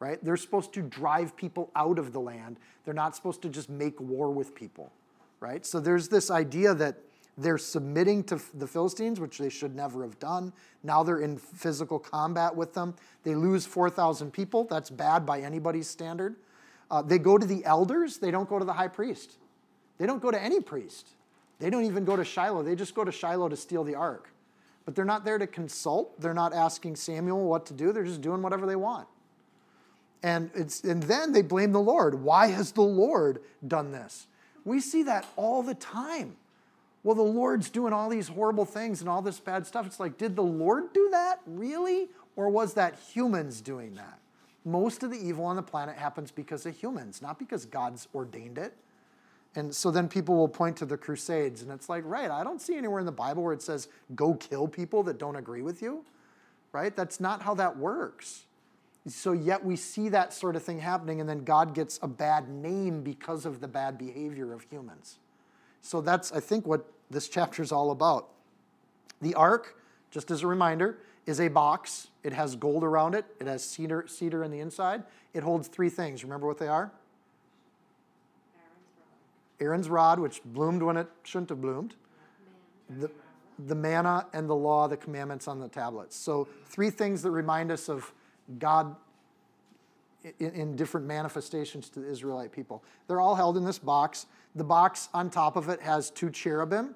right? They're supposed to drive people out of the land. They're not supposed to just make war with people, right? So there's this idea that they're submitting to the Philistines, which they should never have done. Now they're in physical combat with them. They lose 4,000 people. That's bad by anybody's standard. Uh, they go to the elders, they don't go to the high priest. They don't go to any priest. They don't even go to Shiloh. They just go to Shiloh to steal the ark. But they're not there to consult. They're not asking Samuel what to do. They're just doing whatever they want. And, it's, and then they blame the Lord. Why has the Lord done this? We see that all the time. Well, the Lord's doing all these horrible things and all this bad stuff. It's like, did the Lord do that? Really? Or was that humans doing that? Most of the evil on the planet happens because of humans, not because God's ordained it. And so then people will point to the Crusades, and it's like, right, I don't see anywhere in the Bible where it says, go kill people that don't agree with you, right? That's not how that works. So yet we see that sort of thing happening, and then God gets a bad name because of the bad behavior of humans. So that's, I think, what this chapter is all about. The ark, just as a reminder, is a box. It has gold around it. It has cedar, cedar in the inside. It holds three things. Remember what they are? Aaron's rod, which bloomed when it shouldn't have bloomed. The, the manna and the law, the commandments on the tablets. So, three things that remind us of God in, in, different manifestations to the Israelite people. They're all held in this box. The box on top of it has two cherubim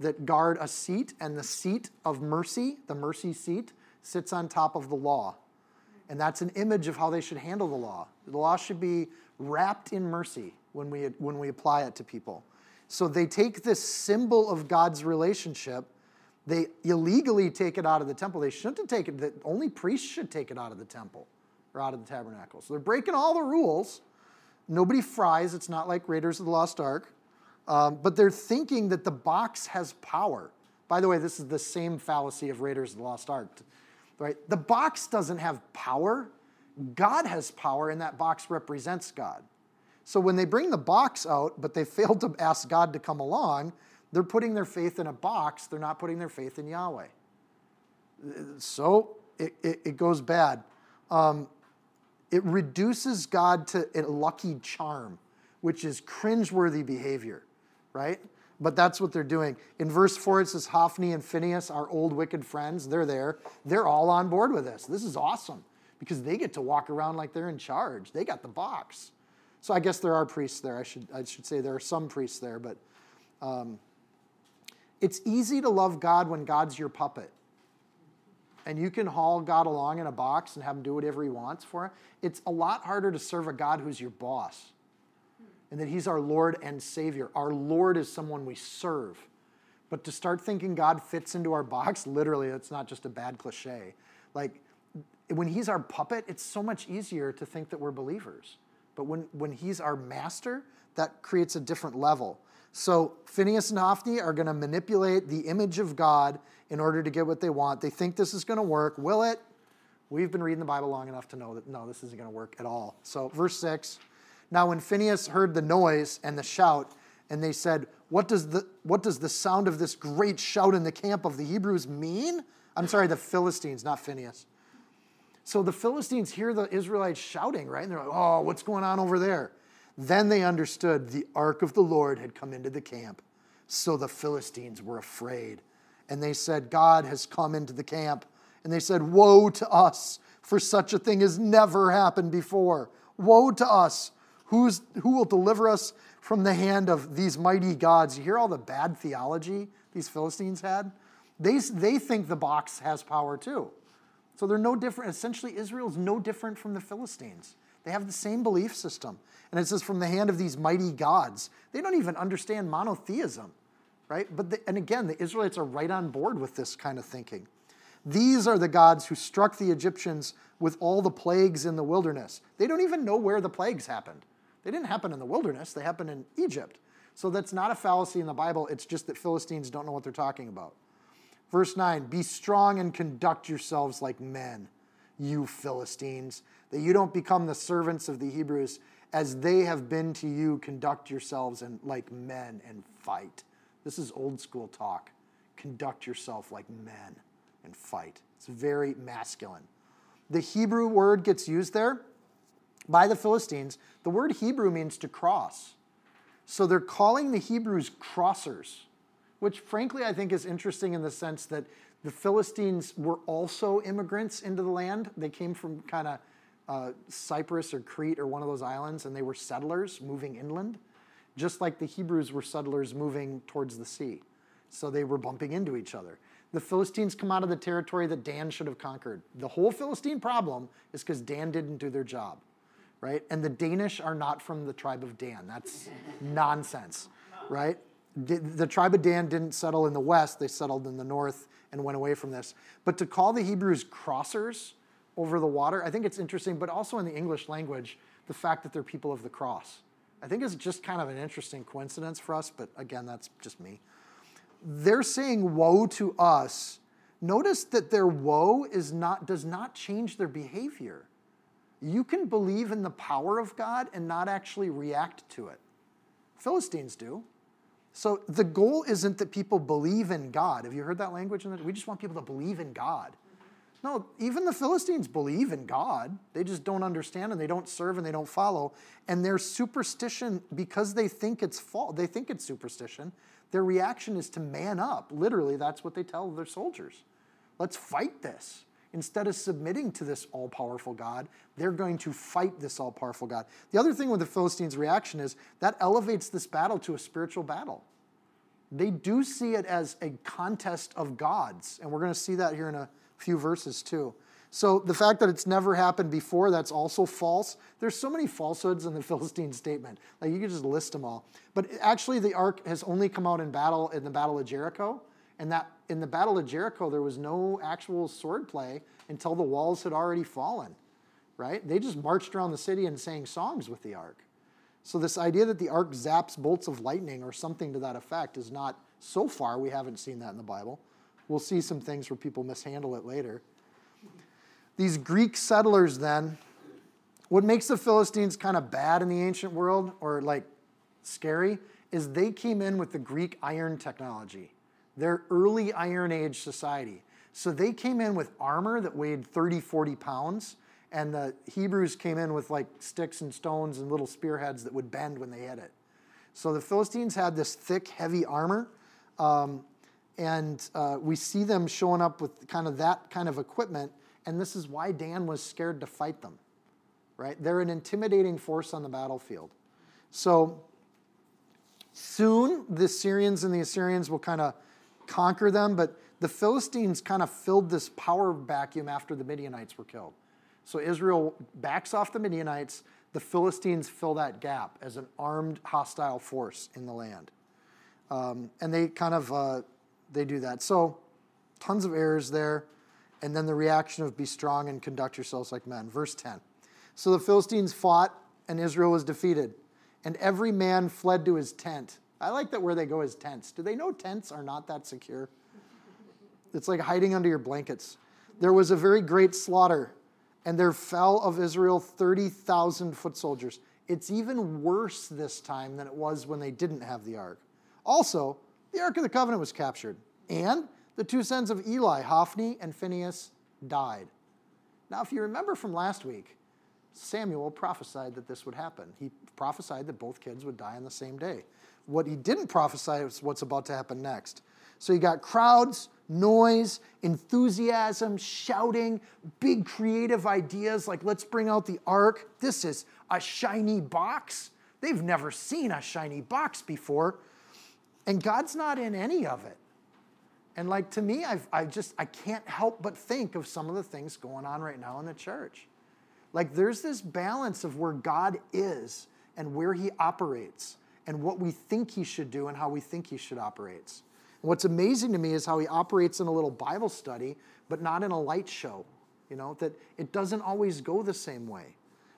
that guard a seat, and the seat of mercy, the mercy seat, sits on top of the law. And that's an image of how they should handle the law. The law should be wrapped in mercy when we, when we apply it to people. So they take this symbol of God's relationship, they illegally take it out of the temple. They shouldn't have taken it, only priests should take it out of the temple or out of the tabernacle. So they're breaking all the rules. Nobody fries, it's not like Raiders of the Lost Ark. Um, but they're thinking that the box has power. By the way, this is the same fallacy of Raiders of the Lost Ark. Right? The box doesn't have power. God has power, and that box represents God. So when they bring the box out, but they fail to ask God to come along, they're putting their faith in a box. They're not putting their faith in Yahweh. So it, it, it goes bad. Um, it reduces God to a lucky charm, which is cringeworthy behavior, right? But that's what they're doing. In verse 4, it says Hophni and Phineas, our old wicked friends, they're there. They're all on board with this. This is awesome because they get to walk around like they're in charge. They got the box. So I guess there are priests there. I should, I should say there are some priests there, but um, it's easy to love God when God's your puppet. And you can haul God along in a box and have him do whatever he wants for you. It's a lot harder to serve a God who's your boss and that he's our Lord and Savior. Our Lord is someone we serve. But to start thinking God fits into our box, literally, that's not just a bad cliche. Like, when he's our puppet, it's so much easier to think that we're believers. But when, when he's our master, that creates a different level. So Phineas and Hophni are going to manipulate the image of God in order to get what they want. They think this is going to work. Will it? We've been reading the Bible long enough to know that no, this isn't going to work at all. So, verse 6 Now, when Phineas heard the noise and the shout, and they said, what does, the, what does the sound of this great shout in the camp of the Hebrews mean? I'm sorry, the Philistines, not Phinehas. So the Philistines hear the Israelites shouting, right? And they're like, oh, what's going on over there? Then they understood the ark of the Lord had come into the camp. So the Philistines were afraid. And they said, God has come into the camp. And they said, Woe to us, for such a thing has never happened before. Woe to us. Who's, who will deliver us from the hand of these mighty gods? You hear all the bad theology these Philistines had? They, they think the box has power too. So they're no different. Essentially, Israel is no different from the Philistines. They have the same belief system. And it says, from the hand of these mighty gods. They don't even understand monotheism, right? But the, and again, the Israelites are right on board with this kind of thinking. These are the gods who struck the Egyptians with all the plagues in the wilderness. They don't even know where the plagues happened. They didn't happen in the wilderness, they happened in Egypt. So that's not a fallacy in the Bible, it's just that Philistines don't know what they're talking about. Verse 9 Be strong and conduct yourselves like men, you Philistines, that you don't become the servants of the Hebrews. As they have been to you, conduct yourselves and like men and fight. This is old school talk. Conduct yourself like men and fight. It's very masculine. The Hebrew word gets used there by the Philistines. The word Hebrew means to cross. So they're calling the Hebrews crossers which frankly I think is interesting in the sense that the Philistines were also immigrants into the land. They came from kind of uh, Cyprus or Crete or one of those islands, and they were settlers moving inland, just like the Hebrews were settlers moving towards the sea. So they were bumping into each other. The Philistines come out of the territory that Dan should have conquered. The whole Philistine problem is because Dan didn't do their job, right? And the Danish are not from the tribe of Dan. That's nonsense, right? The tribe of Dan didn't settle in the west, they settled in the north and went away from this. But to call the Hebrews crossers over the water, I think it's interesting, but also in the English language, the fact that they're people of the cross. I think is just kind of an interesting coincidence for us, but again, that's just me. They're saying woe to us. Notice that their woe is not, does not change their behavior. You can believe in the power of God and not actually react to it. Philistines do. So the goal isn't that people believe in God. Have you heard that language? We just want people to believe in God. No, even the Philistines believe in God. They just don't understand and they don't serve and they don't follow. And their superstition, because they think it's fault, they think it's superstition, their reaction is to man up. Literally, that's what they tell their soldiers. Let's fight this. Instead of submitting to this all powerful God, they're going to fight this all powerful God. The other thing with the Philistines' reaction is that elevates this battle to a spiritual battle. They do see it as a contest of gods, and we're going to see that here in a few verses too. So the fact that it's never happened before, that's also false. There's so many falsehoods in the Philistine statement. Like you could just list them all. But actually, the ark has only come out in battle in the Battle of Jericho. And that in the Battle of Jericho, there was no actual swordplay until the walls had already fallen, right? They just marched around the city and sang songs with the ark. So, this idea that the ark zaps bolts of lightning or something to that effect is not, so far, we haven't seen that in the Bible. We'll see some things where people mishandle it later. These Greek settlers, then, what makes the Philistines kind of bad in the ancient world or like scary is they came in with the Greek iron technology. They're early Iron Age society. So they came in with armor that weighed 30, 40 pounds, and the Hebrews came in with like sticks and stones and little spearheads that would bend when they hit it. So the Philistines had this thick, heavy armor, um, and uh, we see them showing up with kind of that kind of equipment, and this is why Dan was scared to fight them, right? They're an intimidating force on the battlefield. So soon the Syrians and the Assyrians will kind of conquer them, but the Philistines kind of filled this power vacuum after the Midianites were killed. So Israel backs off the Midianites. The Philistines fill that gap as an armed, hostile force in the land, um, and they kind of uh, they do that. So tons of errors there, and then the reaction of be strong and conduct yourselves like men. Verse ten. So the Philistines fought, and Israel was defeated, and every man fled to his tent. I like that where they go is tents. Do they know tents are not that secure? It's like hiding under your blankets. There was a very great slaughter, and there fell of Israel 30,000 foot soldiers. It's even worse this time than it was when they didn't have the ark. Also, the Ark of the Covenant was captured, and the two sons of Eli, Hophni and Phinehas, died. Now, if you remember from last week, Samuel prophesied that this would happen. He prophesied that both kids would die on the same day. What he didn't prophesy is what's about to happen next. So you got crowds, noise, enthusiasm, shouting, big creative ideas like let's bring out the ark. This is a shiny box. They've never seen a shiny box before. And God's not in any of it. And like to me, I've, I just I can't help but think of some of the things going on right now in the church. Like there's this balance of where God is and where he operates. And what we think he should do and how we think he should operate. And what's amazing to me is how he operates in a little Bible study, but not in a light show. You know, that it doesn't always go the same way.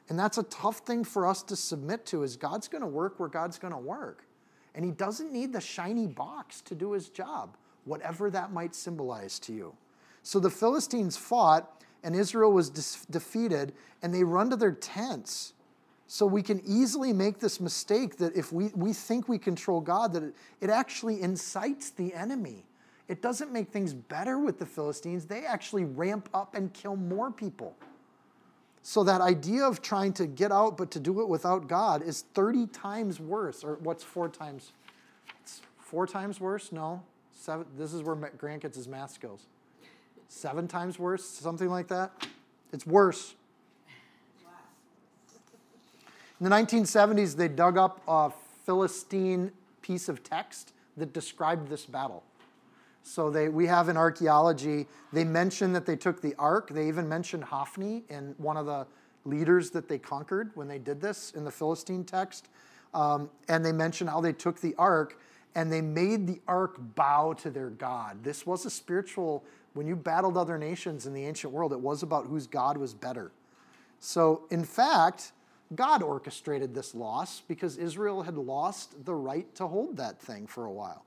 And that's a tough thing for us to submit to is God's going to work where God's going to work. And he doesn't need the shiny box to do his job, whatever that might symbolize to you. So the Philistines fought, and Israel was defeated, and they run to their tents. So we can easily make this mistake that if we, we think we control God, that it, it actually incites the enemy. It doesn't make things better with the Philistines. They actually ramp up and kill more people. So that idea of trying to get out but to do it without God is 30 times worse. Or what's four times? It's four times worse? No. Seven. This is where Grant gets his math skills. Seven times worse? Something like that? It's worse. In the 1970s, they dug up a Philistine piece of text that described this battle. So they, we have in archaeology, they mention that they took the ark. They even mention Hophni in one of the leaders that they conquered when they did this in the Philistine text. Um, and they mention how they took the ark and they made the ark bow to their God. This was a spiritual, when you battled other nations in the ancient world, it was about whose God was better. So, in fact, God orchestrated this loss because Israel had lost the right to hold that thing for a while.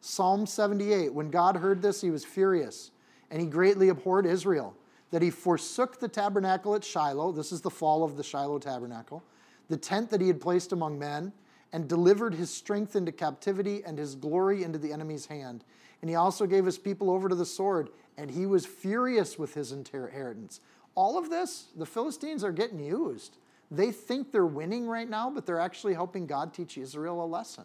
Psalm 78 When God heard this, he was furious, and he greatly abhorred Israel, that he forsook the tabernacle at Shiloh. This is the fall of the Shiloh tabernacle, the tent that he had placed among men, and delivered his strength into captivity and his glory into the enemy's hand. And he also gave his people over to the sword, and he was furious with his inheritance. All of this, the Philistines are getting used. They think they're winning right now, but they're actually helping God teach Israel a lesson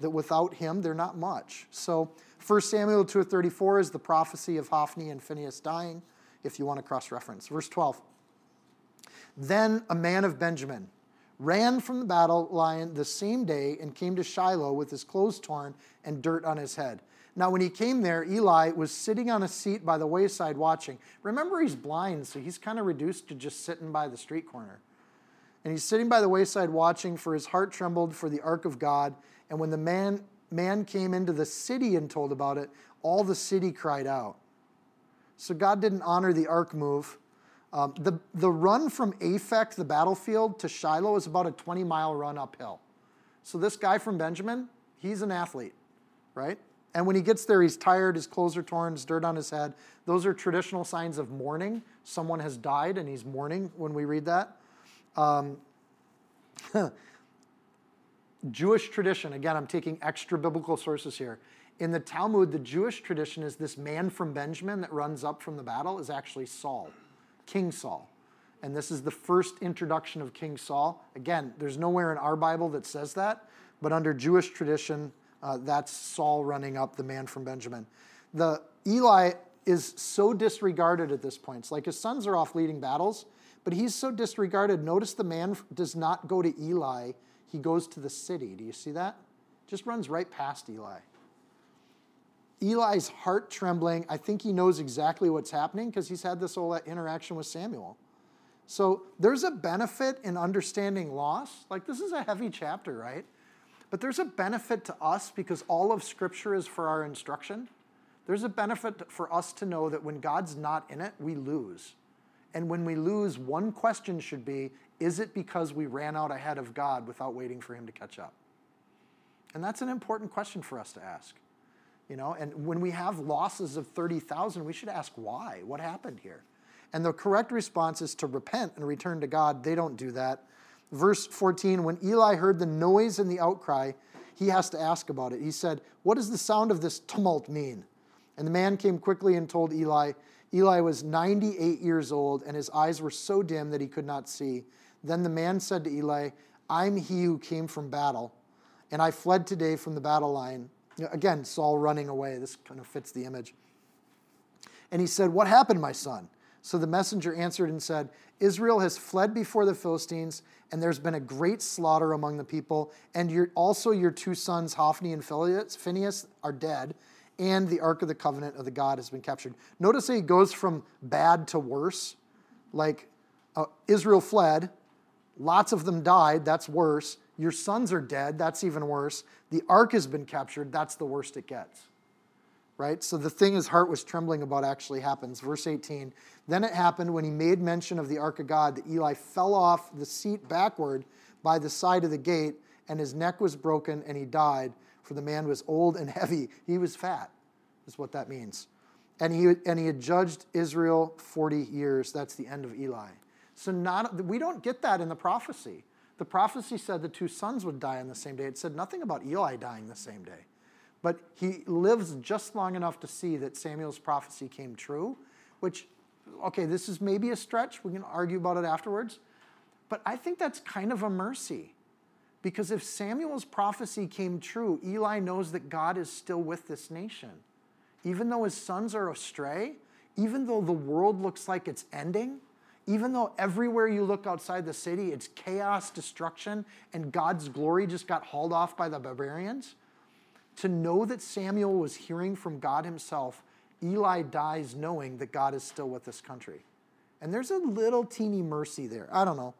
that without him, they're not much. So 1 Samuel 2.34 is the prophecy of Hophni and Phinehas dying, if you want to cross-reference. Verse 12. Then a man of Benjamin ran from the battle line the same day and came to Shiloh with his clothes torn and dirt on his head. Now, when he came there, Eli was sitting on a seat by the wayside watching. Remember, he's blind, so he's kind of reduced to just sitting by the street corner. And he's sitting by the wayside watching, for his heart trembled for the ark of God and when the man, man came into the city and told about it, all the city cried out. So God didn't honor the ark move. Um, the, the run from Aphek, the battlefield, to Shiloh is about a 20 mile run uphill. So this guy from Benjamin, he's an athlete, right? And when he gets there, he's tired, his clothes are torn, there's dirt on his head. Those are traditional signs of mourning. Someone has died and he's mourning when we read that. Um, Jewish tradition, again, I'm taking extra biblical sources here. In the Talmud, the Jewish tradition is this man from Benjamin that runs up from the battle is actually Saul, King Saul. And this is the first introduction of King Saul. Again, there's nowhere in our Bible that says that, but under Jewish tradition, uh, that's Saul running up, the man from Benjamin. The Eli is so disregarded at this point. It's like his sons are off leading battles, but he's so disregarded. Notice the man does not go to Eli he goes to the city. Do you see that? Just runs right past Eli. Eli's heart trembling. I think he knows exactly what's happening because he's had this whole uh, interaction with Samuel. So there's a benefit in understanding loss. Like, this is a heavy chapter, right? But there's a benefit to us because all of Scripture is for our instruction. There's a benefit for us to know that when God's not in it, we lose. And when we lose, one question should be is it because we ran out ahead of God without waiting for Him to catch up? And that's an important question for us to ask. You know, and when we have losses of 30,000, we should ask why? What happened here? And the correct response is to repent and return to God. They don't do that. Verse 14 When Eli heard the noise and the outcry, he has to ask about it. He said, What does the sound of this tumult mean? And the man came quickly and told Eli. Eli was 98 years old, and his eyes were so dim that he could not see. Then the man said to Eli, I'm he who came from battle, and I fled today from the battle line. Again, Saul running away. This kind of fits the image. And he said, What happened, my son? So the messenger answered and said, Israel has fled before the Philistines, and there's been a great slaughter among the people, and your, also your two sons, Hophni and Phinehas, are dead, and the Ark of the Covenant of the God has been captured. Notice he goes from bad to worse. Like uh, Israel fled, Lots of them died. That's worse. Your sons are dead. That's even worse. The ark has been captured. That's the worst it gets. Right? So the thing his heart was trembling about actually happens. Verse 18 Then it happened when he made mention of the ark of God that Eli fell off the seat backward by the side of the gate, and his neck was broken, and he died, for the man was old and heavy. He was fat, is what that means. And he, and he had judged Israel 40 years. That's the end of Eli. So not, we don't get that in the prophecy. The prophecy said the two sons would die on the same day. It said nothing about Eli dying the same day. But he lives just long enough to see that Samuel's prophecy came true, which, okay, this is maybe a stretch. We can argue about it afterwards. But I think that's kind of a mercy. Because if Samuel's prophecy came true, Eli knows that God is still with this nation. Even though his sons are astray, even though the world looks like it's ending, even though everywhere you look outside the city, it's chaos, destruction, and God's glory just got hauled off by the barbarians, to know that Samuel was hearing from God himself, Eli dies knowing that God is still with this country. And there's a little teeny mercy there. I don't know.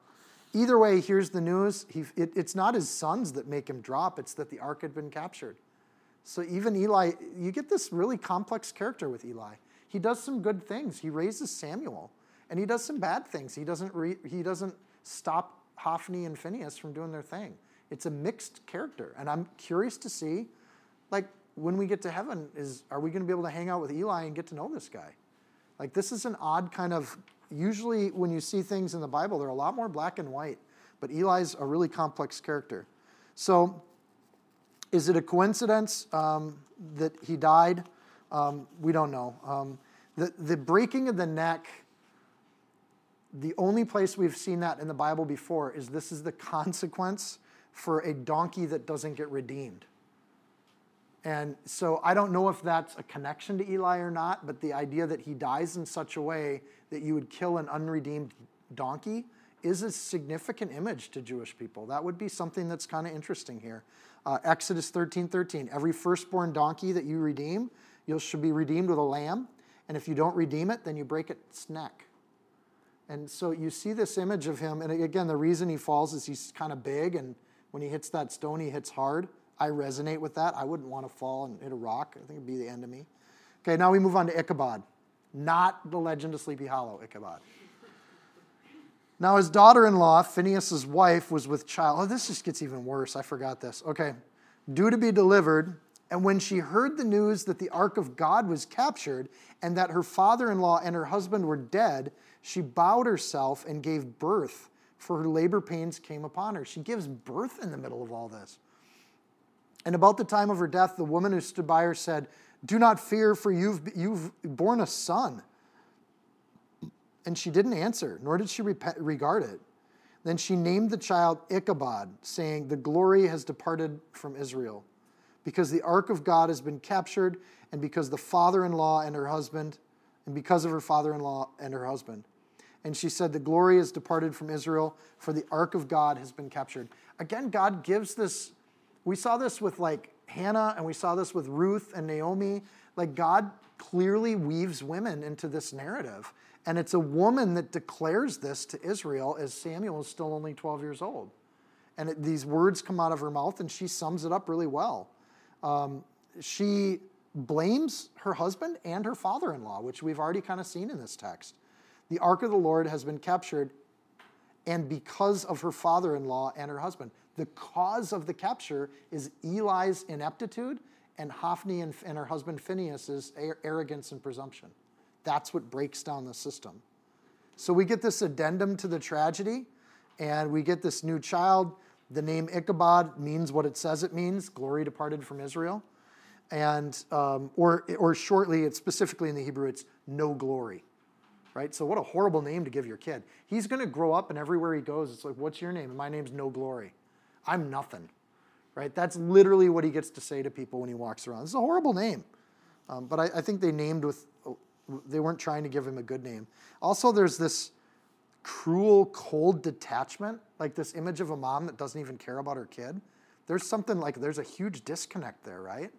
Either way, here's the news. He, it, it's not his sons that make him drop, it's that the ark had been captured. So even Eli, you get this really complex character with Eli. He does some good things. He raises Samuel. And he does some bad things. He doesn't, re, he doesn't stop Hophni and Phineas from doing their thing. It's a mixed character. And I'm curious to see, like, when we get to heaven, is are we going to be able to hang out with Eli and get to know this guy? Like, this is an odd kind of, usually when you see things in the Bible, they're a lot more black and white. But Eli's a really complex character. So, is it a coincidence um, that he died? Um, we don't know. Um, the, the breaking of the neck the only place we've seen that in the Bible before is this is the consequence for a donkey that doesn't get redeemed. And so I don't know if that's a connection to Eli or not, but the idea that he dies in such a way that you would kill an unredeemed donkey is a significant image to Jewish people. That would be something that's kind of interesting here. Uh, Exodus 13 13. Every firstborn donkey that you redeem, you should be redeemed with a lamb. And if you don't redeem it, then you break its neck. And so you see this image of him, and again, the reason he falls is he's kind of big, and when he hits that stone, he hits hard. I resonate with that. I wouldn't want to fall and hit a rock. I think it'd be the end of me. Okay, now we move on to Ichabod, not the legend of Sleepy Hollow, Ichabod. Now his daughter-in-law, Phineas's wife, was with child. Oh, this just gets even worse. I forgot this. Okay, due to be delivered, and when she heard the news that the ark of God was captured and that her father-in-law and her husband were dead, she bowed herself and gave birth, for her labor pains came upon her. She gives birth in the middle of all this. And about the time of her death, the woman who stood by her said, Do not fear, for you've, you've borne a son. And she didn't answer, nor did she regard it. Then she named the child Ichabod, saying, The glory has departed from Israel, because the ark of God has been captured, and because the father in law and her husband, and because of her father in law and her husband. And she said, The glory has departed from Israel, for the ark of God has been captured. Again, God gives this. We saw this with like Hannah, and we saw this with Ruth and Naomi. Like God clearly weaves women into this narrative. And it's a woman that declares this to Israel as Samuel is still only 12 years old. And it, these words come out of her mouth, and she sums it up really well. Um, she blames her husband and her father in law, which we've already kind of seen in this text the ark of the Lord has been captured, and because of her father in law and her husband. The cause of the capture is Eli's ineptitude and Hophni and, and her husband Phineas's arrogance and presumption. That's what breaks down the system. So we get this addendum to the tragedy, and we get this new child. The name Ichabod means what it says it means glory departed from Israel. And, um, or, or shortly, it's specifically in the Hebrew, it's no glory right? So what a horrible name to give your kid. He's going to grow up and everywhere he goes, it's like, what's your name? And my name's No Glory. I'm nothing, right? That's literally what he gets to say to people when he walks around. It's a horrible name. Um, but I, I, think they named with, they weren't trying to give him a good name. Also, there's this cruel, cold detachment, like this image of a mom that doesn't even care about her kid. There's something like, there's a huge disconnect there, right?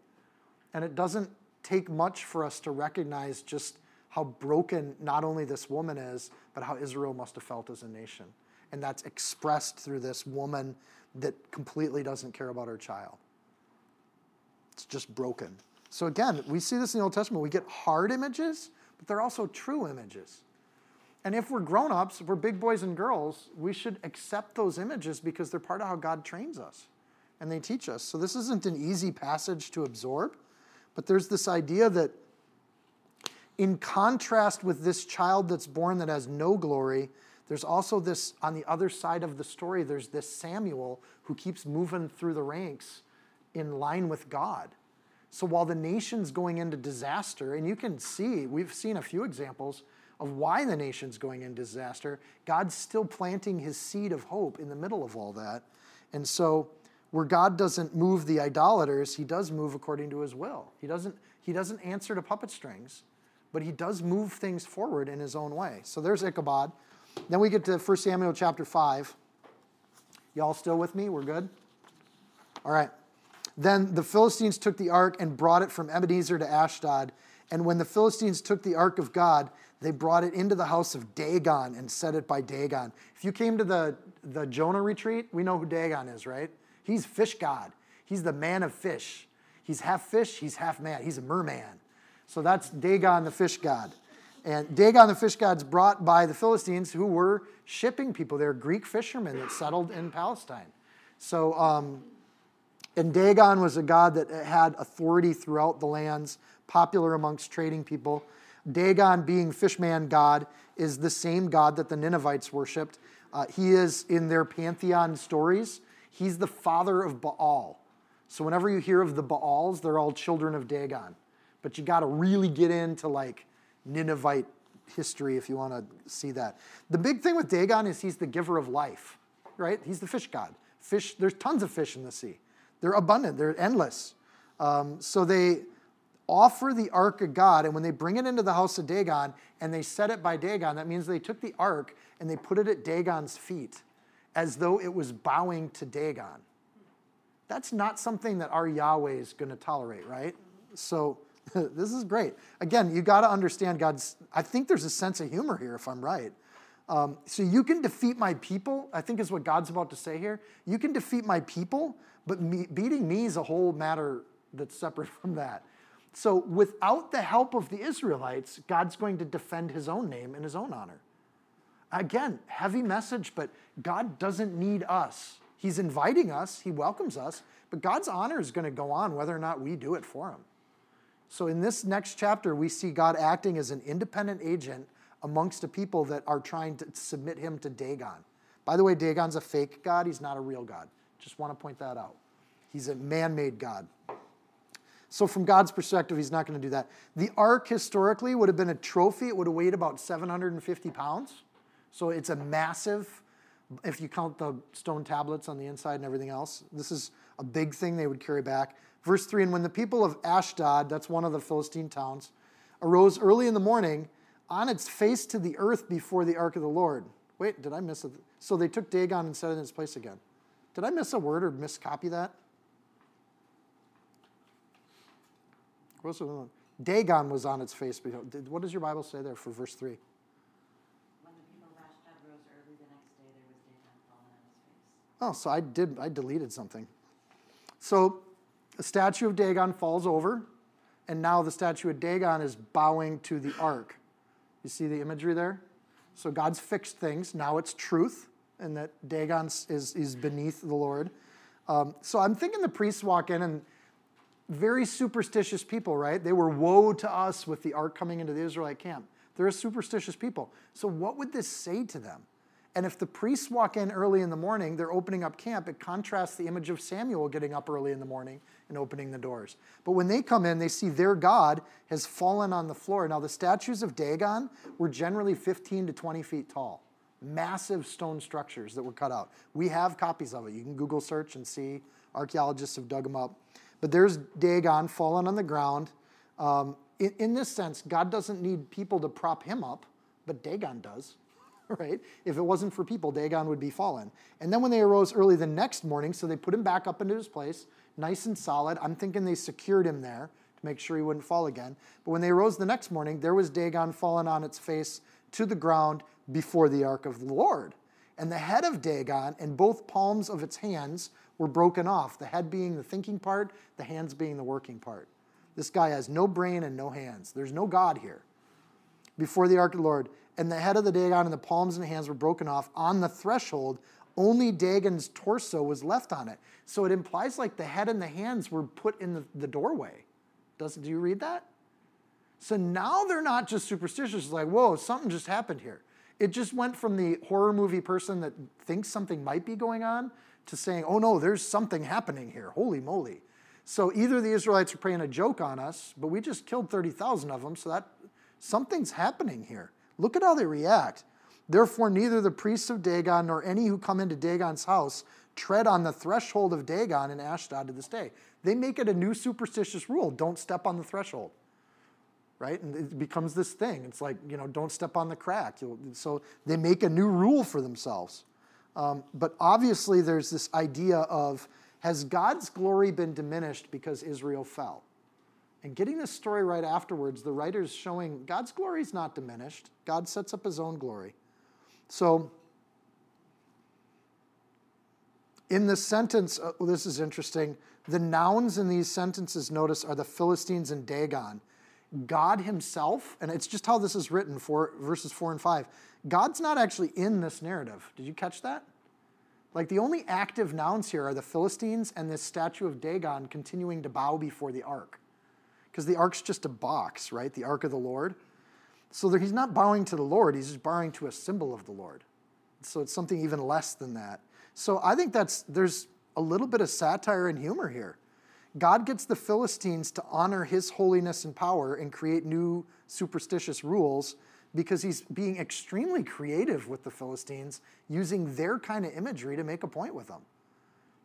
And it doesn't take much for us to recognize just how broken not only this woman is, but how Israel must have felt as a nation. And that's expressed through this woman that completely doesn't care about her child. It's just broken. So again, we see this in the Old Testament. We get hard images, but they're also true images. And if we're grown ups, if we're big boys and girls, we should accept those images because they're part of how God trains us and they teach us. So this isn't an easy passage to absorb, but there's this idea that in contrast with this child that's born that has no glory, there's also this on the other side of the story, there's this Samuel who keeps moving through the ranks in line with God. So while the nation's going into disaster, and you can see, we've seen a few examples of why the nation's going into disaster, God's still planting his seed of hope in the middle of all that. And so where God doesn't move the idolaters, he does move according to his will. He doesn't, he doesn't answer to puppet strings, but he does move things forward in his own way. So there's Ichabod. Then we get to 1 Samuel chapter 5. Y'all still with me? We're good? All right. Then the Philistines took the ark and brought it from Ebenezer to Ashdod. And when the Philistines took the ark of God, they brought it into the house of Dagon and set it by Dagon. If you came to the, the Jonah retreat, we know who Dagon is, right? He's fish god. He's the man of fish. He's half fish, he's half man. He's a merman. So that's Dagon, the fish god. And Dagon, the fish god's brought by the Philistines who were shipping people. They're Greek fishermen that settled in Palestine. So, um, and Dagon was a god that had authority throughout the lands, popular amongst trading people. Dagon, being fishman god, is the same god that the Ninevites worshipped. Uh, he is in their pantheon stories. He's the father of Baal. So whenever you hear of the Baals, they're all children of Dagon. But you got to really get into like Ninevite history if you want to see that. The big thing with Dagon is he's the giver of life, right? He's the fish god. Fish, there's tons of fish in the sea. They're abundant, they're endless. Um, so they offer the ark of God, and when they bring it into the house of Dagon and they set it by Dagon, that means they took the ark and they put it at Dagon's feet as though it was bowing to Dagon. That's not something that our Yahweh is going to tolerate, right? So this is great. Again, you got to understand God's, I think there's a sense of humor here, if I'm right. Um, so you can defeat my people, I think is what God's about to say here. You can defeat my people, but me, beating me is a whole matter that's separate from that. So without the help of the Israelites, God's going to defend his own name and his own honor. Again, heavy message, but God doesn't need us. He's inviting us, He welcomes us, but God's honor is going to go on whether or not we do it for Him. So, in this next chapter, we see God acting as an independent agent amongst a people that are trying to submit Him to Dagon. By the way, Dagon's a fake God, he's not a real God. Just want to point that out. He's a man made God. So, from God's perspective, he's not going to do that. The ark historically would have been a trophy. It would have weighed about 750 pounds. So, it's a massive if you count the stone tablets on the inside and everything else. This is a big thing they would carry back. Verse 3 And when the people of Ashdod, that's one of the Philistine towns, arose early in the morning on its face to the earth before the ark of the Lord. Wait, did I miss it? So they took Dagon and set it in its place again. Did I miss a word or miscopy that? Dagon was on its face. What does your Bible say there for verse 3? Oh, so I did, I deleted something. So the statue of Dagon falls over, and now the statue of Dagon is bowing to the ark. You see the imagery there? So God's fixed things. Now it's truth, and that Dagon is, is beneath the Lord. Um, so I'm thinking the priests walk in, and very superstitious people, right? They were woe to us with the ark coming into the Israelite camp. They're a superstitious people. So what would this say to them? And if the priests walk in early in the morning, they're opening up camp. It contrasts the image of Samuel getting up early in the morning and opening the doors. But when they come in, they see their God has fallen on the floor. Now, the statues of Dagon were generally 15 to 20 feet tall, massive stone structures that were cut out. We have copies of it. You can Google search and see. Archaeologists have dug them up. But there's Dagon fallen on the ground. Um, in, in this sense, God doesn't need people to prop him up, but Dagon does. right? If it wasn't for people, Dagon would be fallen. And then when they arose early the next morning, so they put him back up into his place, nice and solid. I'm thinking they secured him there to make sure he wouldn't fall again. But when they arose the next morning, there was Dagon fallen on its face to the ground before the ark of the Lord. And the head of Dagon and both palms of its hands were broken off, the head being the thinking part, the hands being the working part. This guy has no brain and no hands. There's no God here. Before the ark of the Lord, and the head of the Dagon and the palms and hands were broken off on the threshold. Only Dagon's torso was left on it. So it implies like the head and the hands were put in the, the doorway. Does, do you read that? So now they're not just superstitious, it's like, whoa, something just happened here. It just went from the horror movie person that thinks something might be going on to saying, oh no, there's something happening here. Holy moly. So either the Israelites are playing a joke on us, but we just killed 30,000 of them, so that something's happening here. Look at how they react. Therefore, neither the priests of Dagon nor any who come into Dagon's house tread on the threshold of Dagon in Ashdod to this day. They make it a new superstitious rule don't step on the threshold. Right? And it becomes this thing. It's like, you know, don't step on the crack. So they make a new rule for themselves. Um, but obviously, there's this idea of has God's glory been diminished because Israel fell? And getting this story right afterwards, the writer's showing God's glory is not diminished. God sets up his own glory. So, in this sentence, oh, well, this is interesting. The nouns in these sentences, notice, are the Philistines and Dagon. God himself, and it's just how this is written for verses 4 and 5. God's not actually in this narrative. Did you catch that? Like the only active nouns here are the Philistines and this statue of Dagon continuing to bow before the ark. Because the ark's just a box, right? The ark of the Lord. So he's not bowing to the Lord, he's just bowing to a symbol of the Lord. So it's something even less than that. So I think that's there's a little bit of satire and humor here. God gets the Philistines to honor his holiness and power and create new superstitious rules because he's being extremely creative with the Philistines, using their kind of imagery to make a point with them.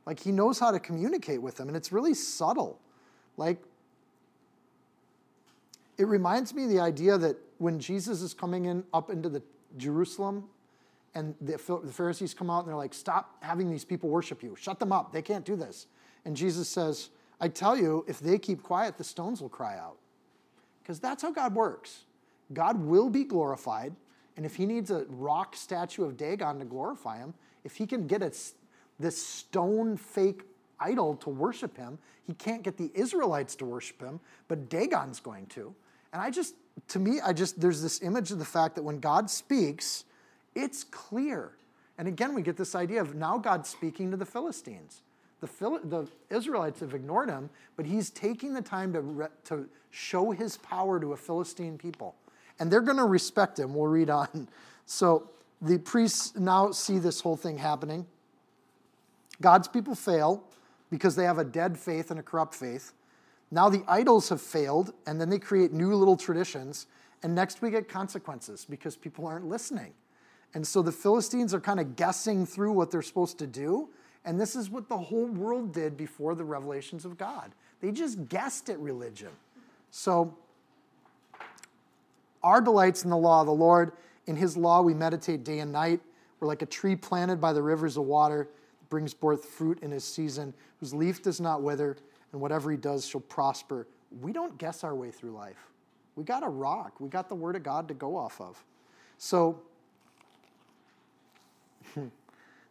Like he knows how to communicate with them, and it's really subtle. Like, it reminds me of the idea that when Jesus is coming in up into the Jerusalem, and the, the Pharisees come out and they're like, "Stop having these people worship you. Shut them up. They can't do this." And Jesus says, "I tell you, if they keep quiet, the stones will cry out." Because that's how God works. God will be glorified. And if he needs a rock statue of Dagon to glorify him, if he can get a, this stone fake idol to worship him, he can't get the Israelites to worship him, but Dagon's going to. And I just, to me, I just, there's this image of the fact that when God speaks, it's clear. And again, we get this idea of now God speaking to the Philistines. The, Phil, the Israelites have ignored him, but he's taking the time to, re, to show his power to a Philistine people and they're going to respect him. We'll read on. So the priests now see this whole thing happening. God's people fail because they have a dead faith and a corrupt faith. Now the idols have failed, and then they create new little traditions. And next we get consequences because people aren't listening. And so the Philistines are kind of guessing through what they're supposed to do. And this is what the whole world did before the revelations of God. They just guessed at religion. So our delights in the law of the Lord. In his law we meditate day and night. We're like a tree planted by the rivers of water brings forth fruit in his season, whose leaf does not wither, and whatever he does shall prosper. We don't guess our way through life. We got a rock. We got the word of God to go off of. So,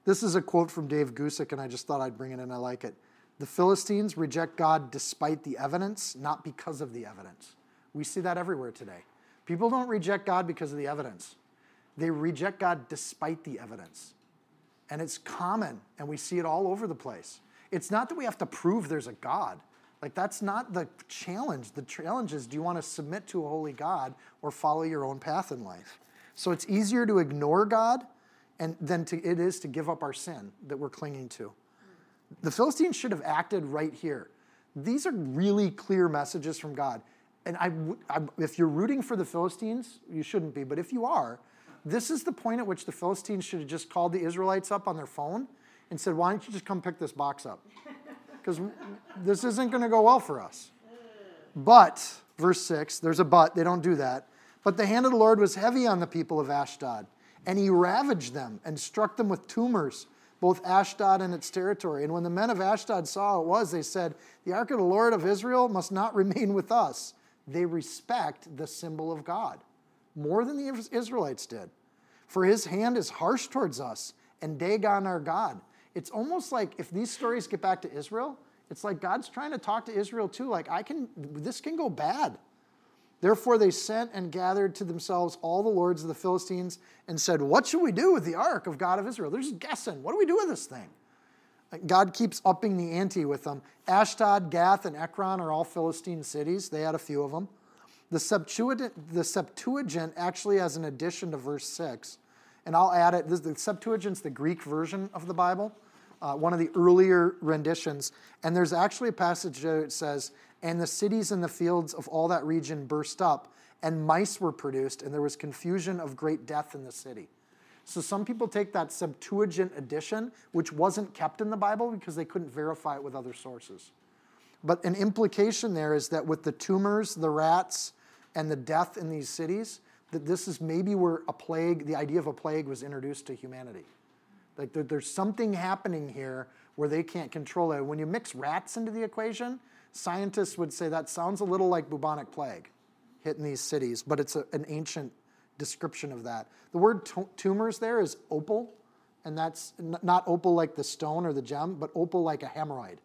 this is a quote from Dave Guzik, and I just thought I'd bring it in. I like it. The Philistines reject God despite the evidence, not because of the evidence. We see that everywhere today. People don't reject God because of the evidence, they reject God despite the evidence. And it's common, and we see it all over the place. It's not that we have to prove there's a God. Like, that's not the challenge. The challenge is do you want to submit to a holy God or follow your own path in life? So it's easier to ignore God and than to, it is to give up our sin that we're clinging to. The Philistines should have acted right here. These are really clear messages from God and I, I, if you're rooting for the Philistines, you shouldn't be, but if you are, this is the point at which the Philistines should have just called the Israelites up on their phone and said, Why don't you just come pick this box up? Because this isn't going to go well for us. But, verse 6, there's a but, they don't do that. But the hand of the Lord was heavy on the people of Ashdod, and he ravaged them and struck them with tumors, both Ashdod and its territory. And when the men of Ashdod saw how it was, they said, The ark of the Lord of Israel must not remain with us they respect the symbol of God more than the Israelites did. For his hand is harsh towards us, and Dagon our God. It's almost like if these stories get back to Israel, it's like God's trying to talk to Israel too. Like, I can, this can go bad. Therefore, they sent and gathered to themselves all the lords of the Philistines and said, What should we do with the ark of God of Israel? They're just guessing. What do we do with this thing? God keeps upping the ante with them. Ashdod, Gath, and Ekron are all Philistine cities. They had a few of them. The Septuagint, the Septuagint actually has an addition to verse 6. And I'll add it. This, the Septuagint's the Greek version of the Bible, uh, one of the earlier renditions. And there's actually a passage there that says, And the cities and the fields of all that region burst up, and mice were produced, and there was confusion of great death in the city. So some people take that Septuagint edition, which wasn't kept in the Bible because they couldn't verify it with other sources. But an implication there is that with the tumors, the rats, and the death in these cities, that this is maybe where a plague, the idea of a plague was introduced to humanity. Like there, there's something happening here where they can't control it. When you mix rats into the equation, scientists would say that sounds a little like bubonic plague hitting these cities, but it's a, an ancient description of that. The word t- tumors there is opal, and that's n- not opal like the stone or the gem, but opal like a hemorrhoid.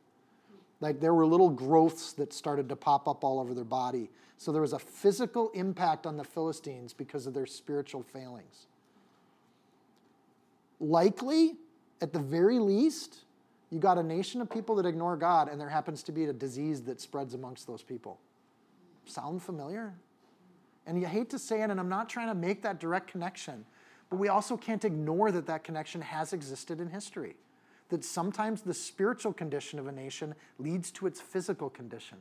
Like there were little growths that started to pop up all over their body. So there was a physical impact on the Philistines because of their spiritual failings. Likely, at the very least, you got a nation of people that ignore God, and there happens to be a disease that spreads amongst those people. Sound familiar? And you hate to say it, and I'm not trying to make that direct connection, but we also can't ignore that that connection has existed in history. That sometimes the spiritual condition of a nation leads to its physical condition.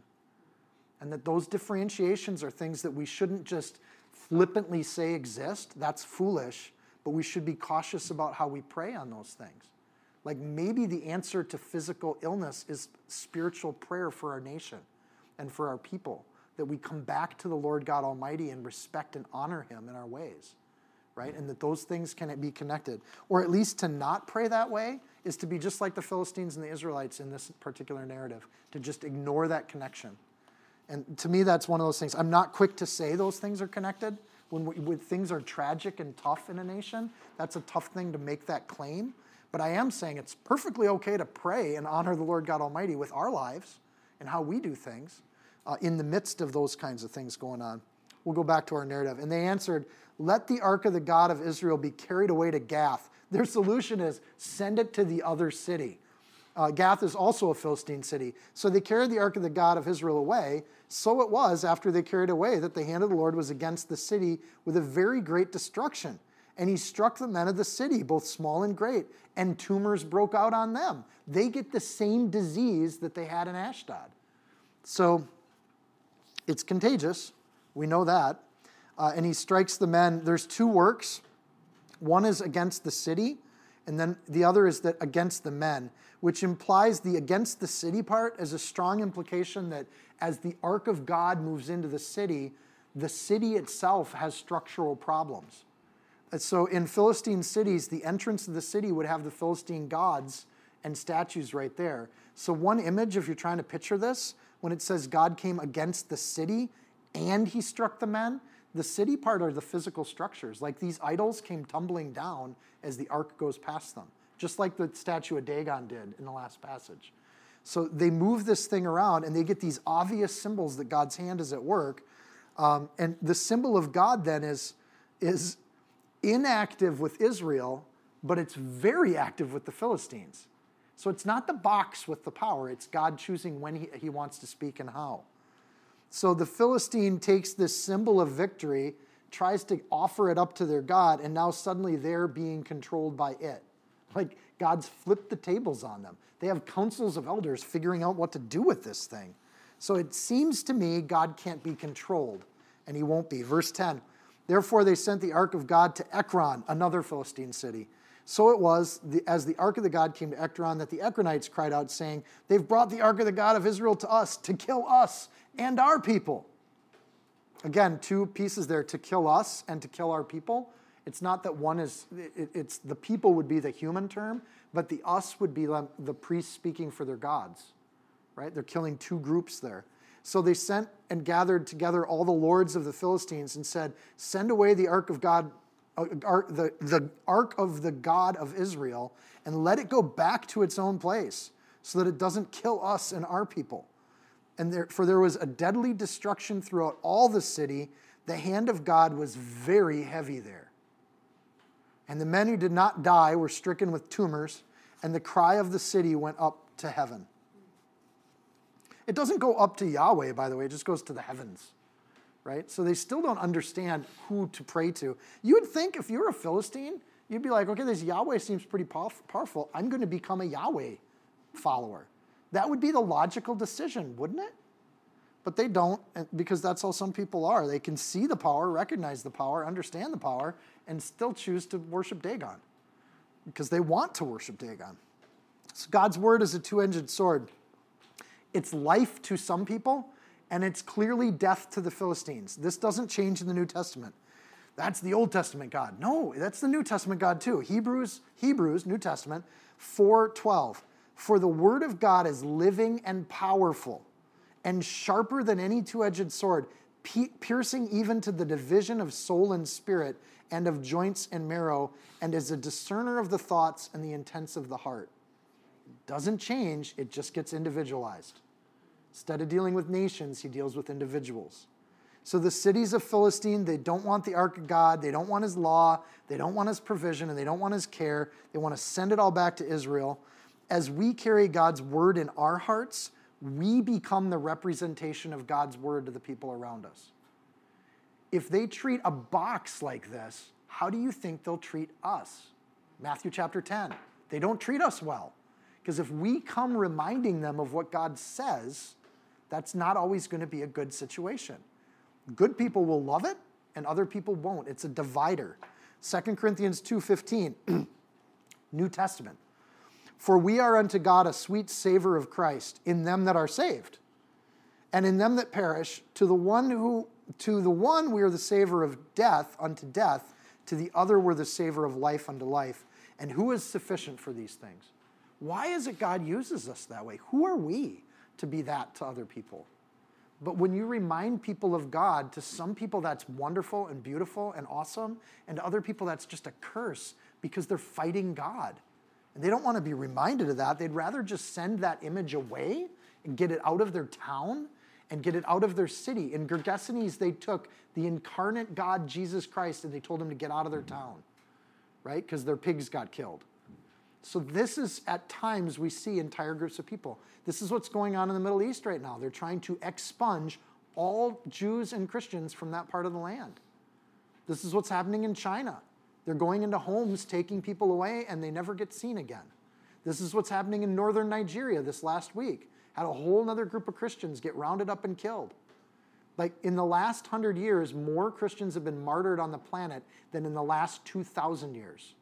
And that those differentiations are things that we shouldn't just flippantly say exist. That's foolish, but we should be cautious about how we pray on those things. Like maybe the answer to physical illness is spiritual prayer for our nation and for our people that we come back to the Lord God Almighty and respect and honor Him in our ways, right? And that those things can be connected. Or at least to not pray that way is to be just like the Philistines and the Israelites in this particular narrative, to just ignore that connection. And to me, that's one of those things. I'm not quick to say those things are connected. When, we, when things are tragic and tough in a nation, that's a tough thing to make that claim. But I am saying it's perfectly okay to pray and honor the Lord God Almighty with our lives and how we do things uh, in the midst of those kinds of things going on. We'll go back to our narrative. And they answered, Let the ark of the God of Israel be carried away to Gath. Their solution is send it to the other city. Uh, Gath is also a Philistine city. So they carried the ark of the God of Israel away. So it was after they carried away that the hand of the Lord was against the city with a very great destruction. And he struck the men of the city, both small and great, and tumors broke out on them. They get the same disease that they had in Ashdod. So it's contagious. We know that. Uh, and he strikes the men. There's two works. One is against the city, and then the other is that against the men, which implies the against the city part as a strong implication that as the ark of God moves into the city, the city itself has structural problems. And so in Philistine cities, the entrance of the city would have the Philistine gods and statues right there. So, one image, if you're trying to picture this, when it says God came against the city and he struck the men, the city part are the physical structures. Like these idols came tumbling down as the ark goes past them, just like the statue of Dagon did in the last passage. So they move this thing around and they get these obvious symbols that God's hand is at work. Um, and the symbol of God then is, is inactive with Israel, but it's very active with the Philistines. So it's not the box with the power, it's God choosing when he, he wants to speak and how. So the Philistine takes this symbol of victory, tries to offer it up to their God, and now suddenly they're being controlled by it. Like God's flipped the tables on them. They have councils of elders figuring out what to do with this thing. So it seems to me God can't be controlled, and he won't be. Verse 10 Therefore they sent the ark of God to Ekron, another Philistine city. So it was, as the ark of the God came to Ekron, that the Ekronites cried out, saying, They've brought the ark of the God of Israel to us to kill us and our people. Again, two pieces there to kill us and to kill our people. It's not that one is, it, it's the people would be the human term, but the us would be the, the priests speaking for their gods, right? They're killing two groups there. So they sent and gathered together all the lords of the Philistines and said, Send away the ark of God uh, the, the ark of the God of Israel, and let it go back to its own place so that it doesn't kill us and our people. And there, for there was a deadly destruction throughout all the city. The hand of God was very heavy there. And the men who did not die were stricken with tumors, and the cry of the city went up to heaven. It doesn't go up to Yahweh, by the way, it just goes to the heavens, right? So they still don't understand who to pray to. You would think if you were a Philistine, you'd be like, okay, this Yahweh seems pretty powerful. I'm going to become a Yahweh follower. That would be the logical decision, wouldn't it? But they don't because that's how some people are. They can see the power, recognize the power, understand the power, and still choose to worship Dagon because they want to worship Dagon. So God's word is a two edged sword. It's life to some people, and it's clearly death to the Philistines. This doesn't change in the New Testament. That's the Old Testament God. No, that's the New Testament God too. Hebrews, Hebrews, New Testament, 4:12. For the word of God is living and powerful, and sharper than any two-edged sword, piercing even to the division of soul and spirit, and of joints and marrow, and is a discerner of the thoughts and the intents of the heart. Doesn't change, it just gets individualized. Instead of dealing with nations, he deals with individuals. So the cities of Philistine, they don't want the ark of God, they don't want his law, they don't want his provision, and they don't want his care. They want to send it all back to Israel. As we carry God's word in our hearts, we become the representation of God's word to the people around us. If they treat a box like this, how do you think they'll treat us? Matthew chapter 10. They don't treat us well. Because if we come reminding them of what God says, that's not always going to be a good situation. Good people will love it and other people won't. It's a divider. 2 Corinthians 2:15 New Testament. For we are unto God a sweet savor of Christ in them that are saved and in them that perish to the one who to the one we are the savor of death unto death to the other we're the savor of life unto life and who is sufficient for these things why is it God uses us that way? Who are we to be that to other people? But when you remind people of God, to some people that's wonderful and beautiful and awesome, and to other people that's just a curse because they're fighting God. And they don't want to be reminded of that. They'd rather just send that image away and get it out of their town and get it out of their city. In Gergesenes, they took the incarnate God, Jesus Christ, and they told him to get out of their town, right? Because their pigs got killed. So, this is at times we see entire groups of people. This is what's going on in the Middle East right now. They're trying to expunge all Jews and Christians from that part of the land. This is what's happening in China. They're going into homes, taking people away, and they never get seen again. This is what's happening in northern Nigeria this last week. Had a whole other group of Christians get rounded up and killed. Like in the last hundred years, more Christians have been martyred on the planet than in the last 2,000 years.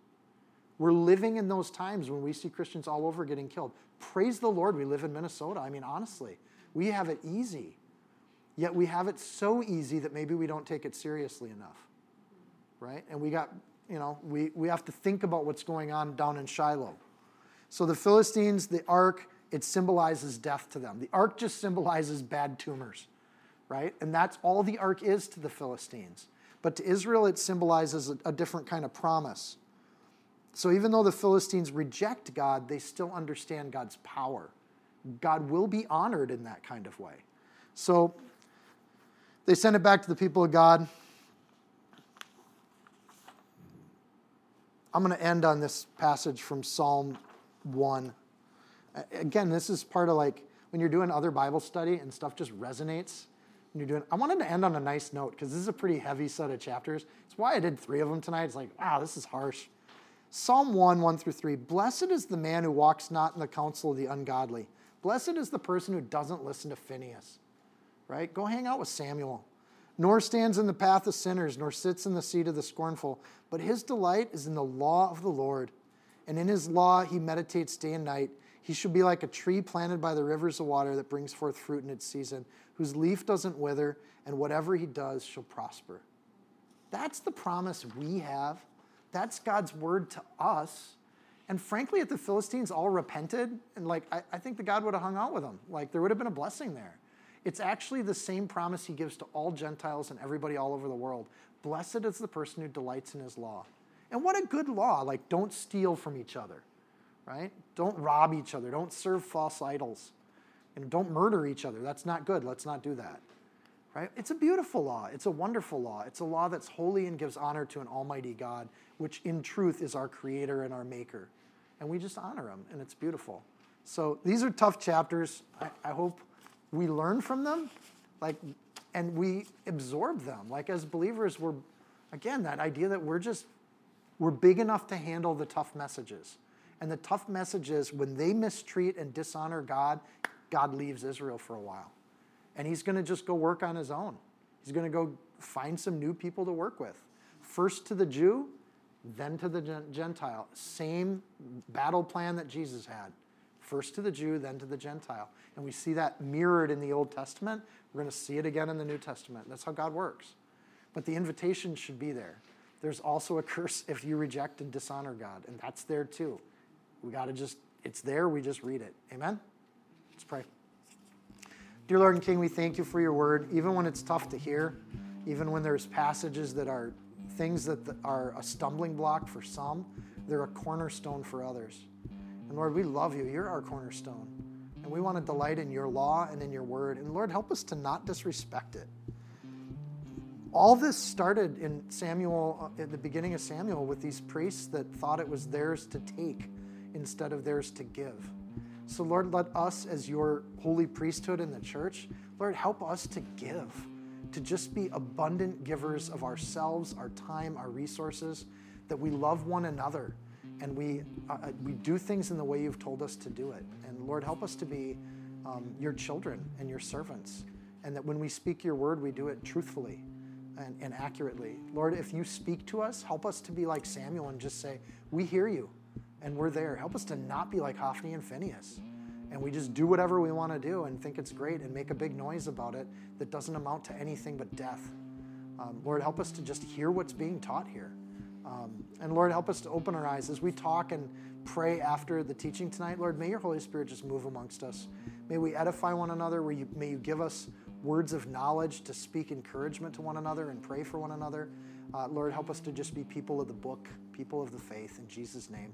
We're living in those times when we see Christians all over getting killed. Praise the Lord, we live in Minnesota. I mean, honestly, we have it easy. Yet we have it so easy that maybe we don't take it seriously enough. Right? And we got, you know, we, we have to think about what's going on down in Shiloh. So the Philistines, the ark, it symbolizes death to them. The ark just symbolizes bad tumors, right? And that's all the ark is to the Philistines. But to Israel, it symbolizes a, a different kind of promise. So even though the Philistines reject God, they still understand God's power. God will be honored in that kind of way. So they send it back to the people of God. I'm going to end on this passage from Psalm 1. Again, this is part of like when you're doing other Bible study and stuff just resonates. And you're doing, I wanted to end on a nice note because this is a pretty heavy set of chapters. It's why I did three of them tonight. It's like, wow, this is harsh. Psalm 1, 1 through 3 Blessed is the man who walks not in the counsel of the ungodly. Blessed is the person who doesn't listen to Phineas, Right? Go hang out with Samuel. Nor stands in the path of sinners, nor sits in the seat of the scornful. But his delight is in the law of the Lord. And in his law he meditates day and night. He should be like a tree planted by the rivers of water that brings forth fruit in its season, whose leaf doesn't wither, and whatever he does shall prosper. That's the promise we have that's God's word to us. And frankly, if the Philistines all repented, and like I, I think the God would have hung out with them. Like there would have been a blessing there. It's actually the same promise he gives to all Gentiles and everybody all over the world. Blessed is the person who delights in his law. And what a good law. Like, don't steal from each other, right? Don't rob each other. Don't serve false idols. And don't murder each other. That's not good. Let's not do that. Right? It's a beautiful law. It's a wonderful law. It's a law that's holy and gives honor to an almighty God, which in truth is our creator and our maker. And we just honor him, and it's beautiful. So these are tough chapters. I, I hope we learn from them, like, and we absorb them. Like as believers, we're again that idea that we're just we're big enough to handle the tough messages. And the tough messages, when they mistreat and dishonor God, God leaves Israel for a while. And he's going to just go work on his own. He's going to go find some new people to work with. First to the Jew, then to the Gentile. Same battle plan that Jesus had. First to the Jew, then to the Gentile. And we see that mirrored in the Old Testament. We're going to see it again in the New Testament. That's how God works. But the invitation should be there. There's also a curse if you reject and dishonor God, and that's there too. We got to just, it's there, we just read it. Amen? Let's pray. Dear Lord and King, we thank you for your word, even when it's tough to hear, even when there's passages that are things that are a stumbling block for some, they're a cornerstone for others. And Lord, we love you. You're our cornerstone. And we want to delight in your law and in your word. And Lord, help us to not disrespect it. All this started in Samuel, uh, at the beginning of Samuel, with these priests that thought it was theirs to take instead of theirs to give. So, Lord, let us, as your holy priesthood in the church, Lord, help us to give, to just be abundant givers of ourselves, our time, our resources, that we love one another and we, uh, uh, we do things in the way you've told us to do it. And Lord, help us to be um, your children and your servants, and that when we speak your word, we do it truthfully and, and accurately. Lord, if you speak to us, help us to be like Samuel and just say, We hear you and we're there. Help us to not be like Hophni and Phineas. And we just do whatever we want to do and think it's great and make a big noise about it that doesn't amount to anything but death. Um, Lord, help us to just hear what's being taught here. Um, and Lord, help us to open our eyes as we talk and pray after the teaching tonight. Lord, may your Holy Spirit just move amongst us. May we edify one another. May you give us words of knowledge to speak encouragement to one another and pray for one another. Uh, Lord, help us to just be people of the book, people of the faith. In Jesus' name,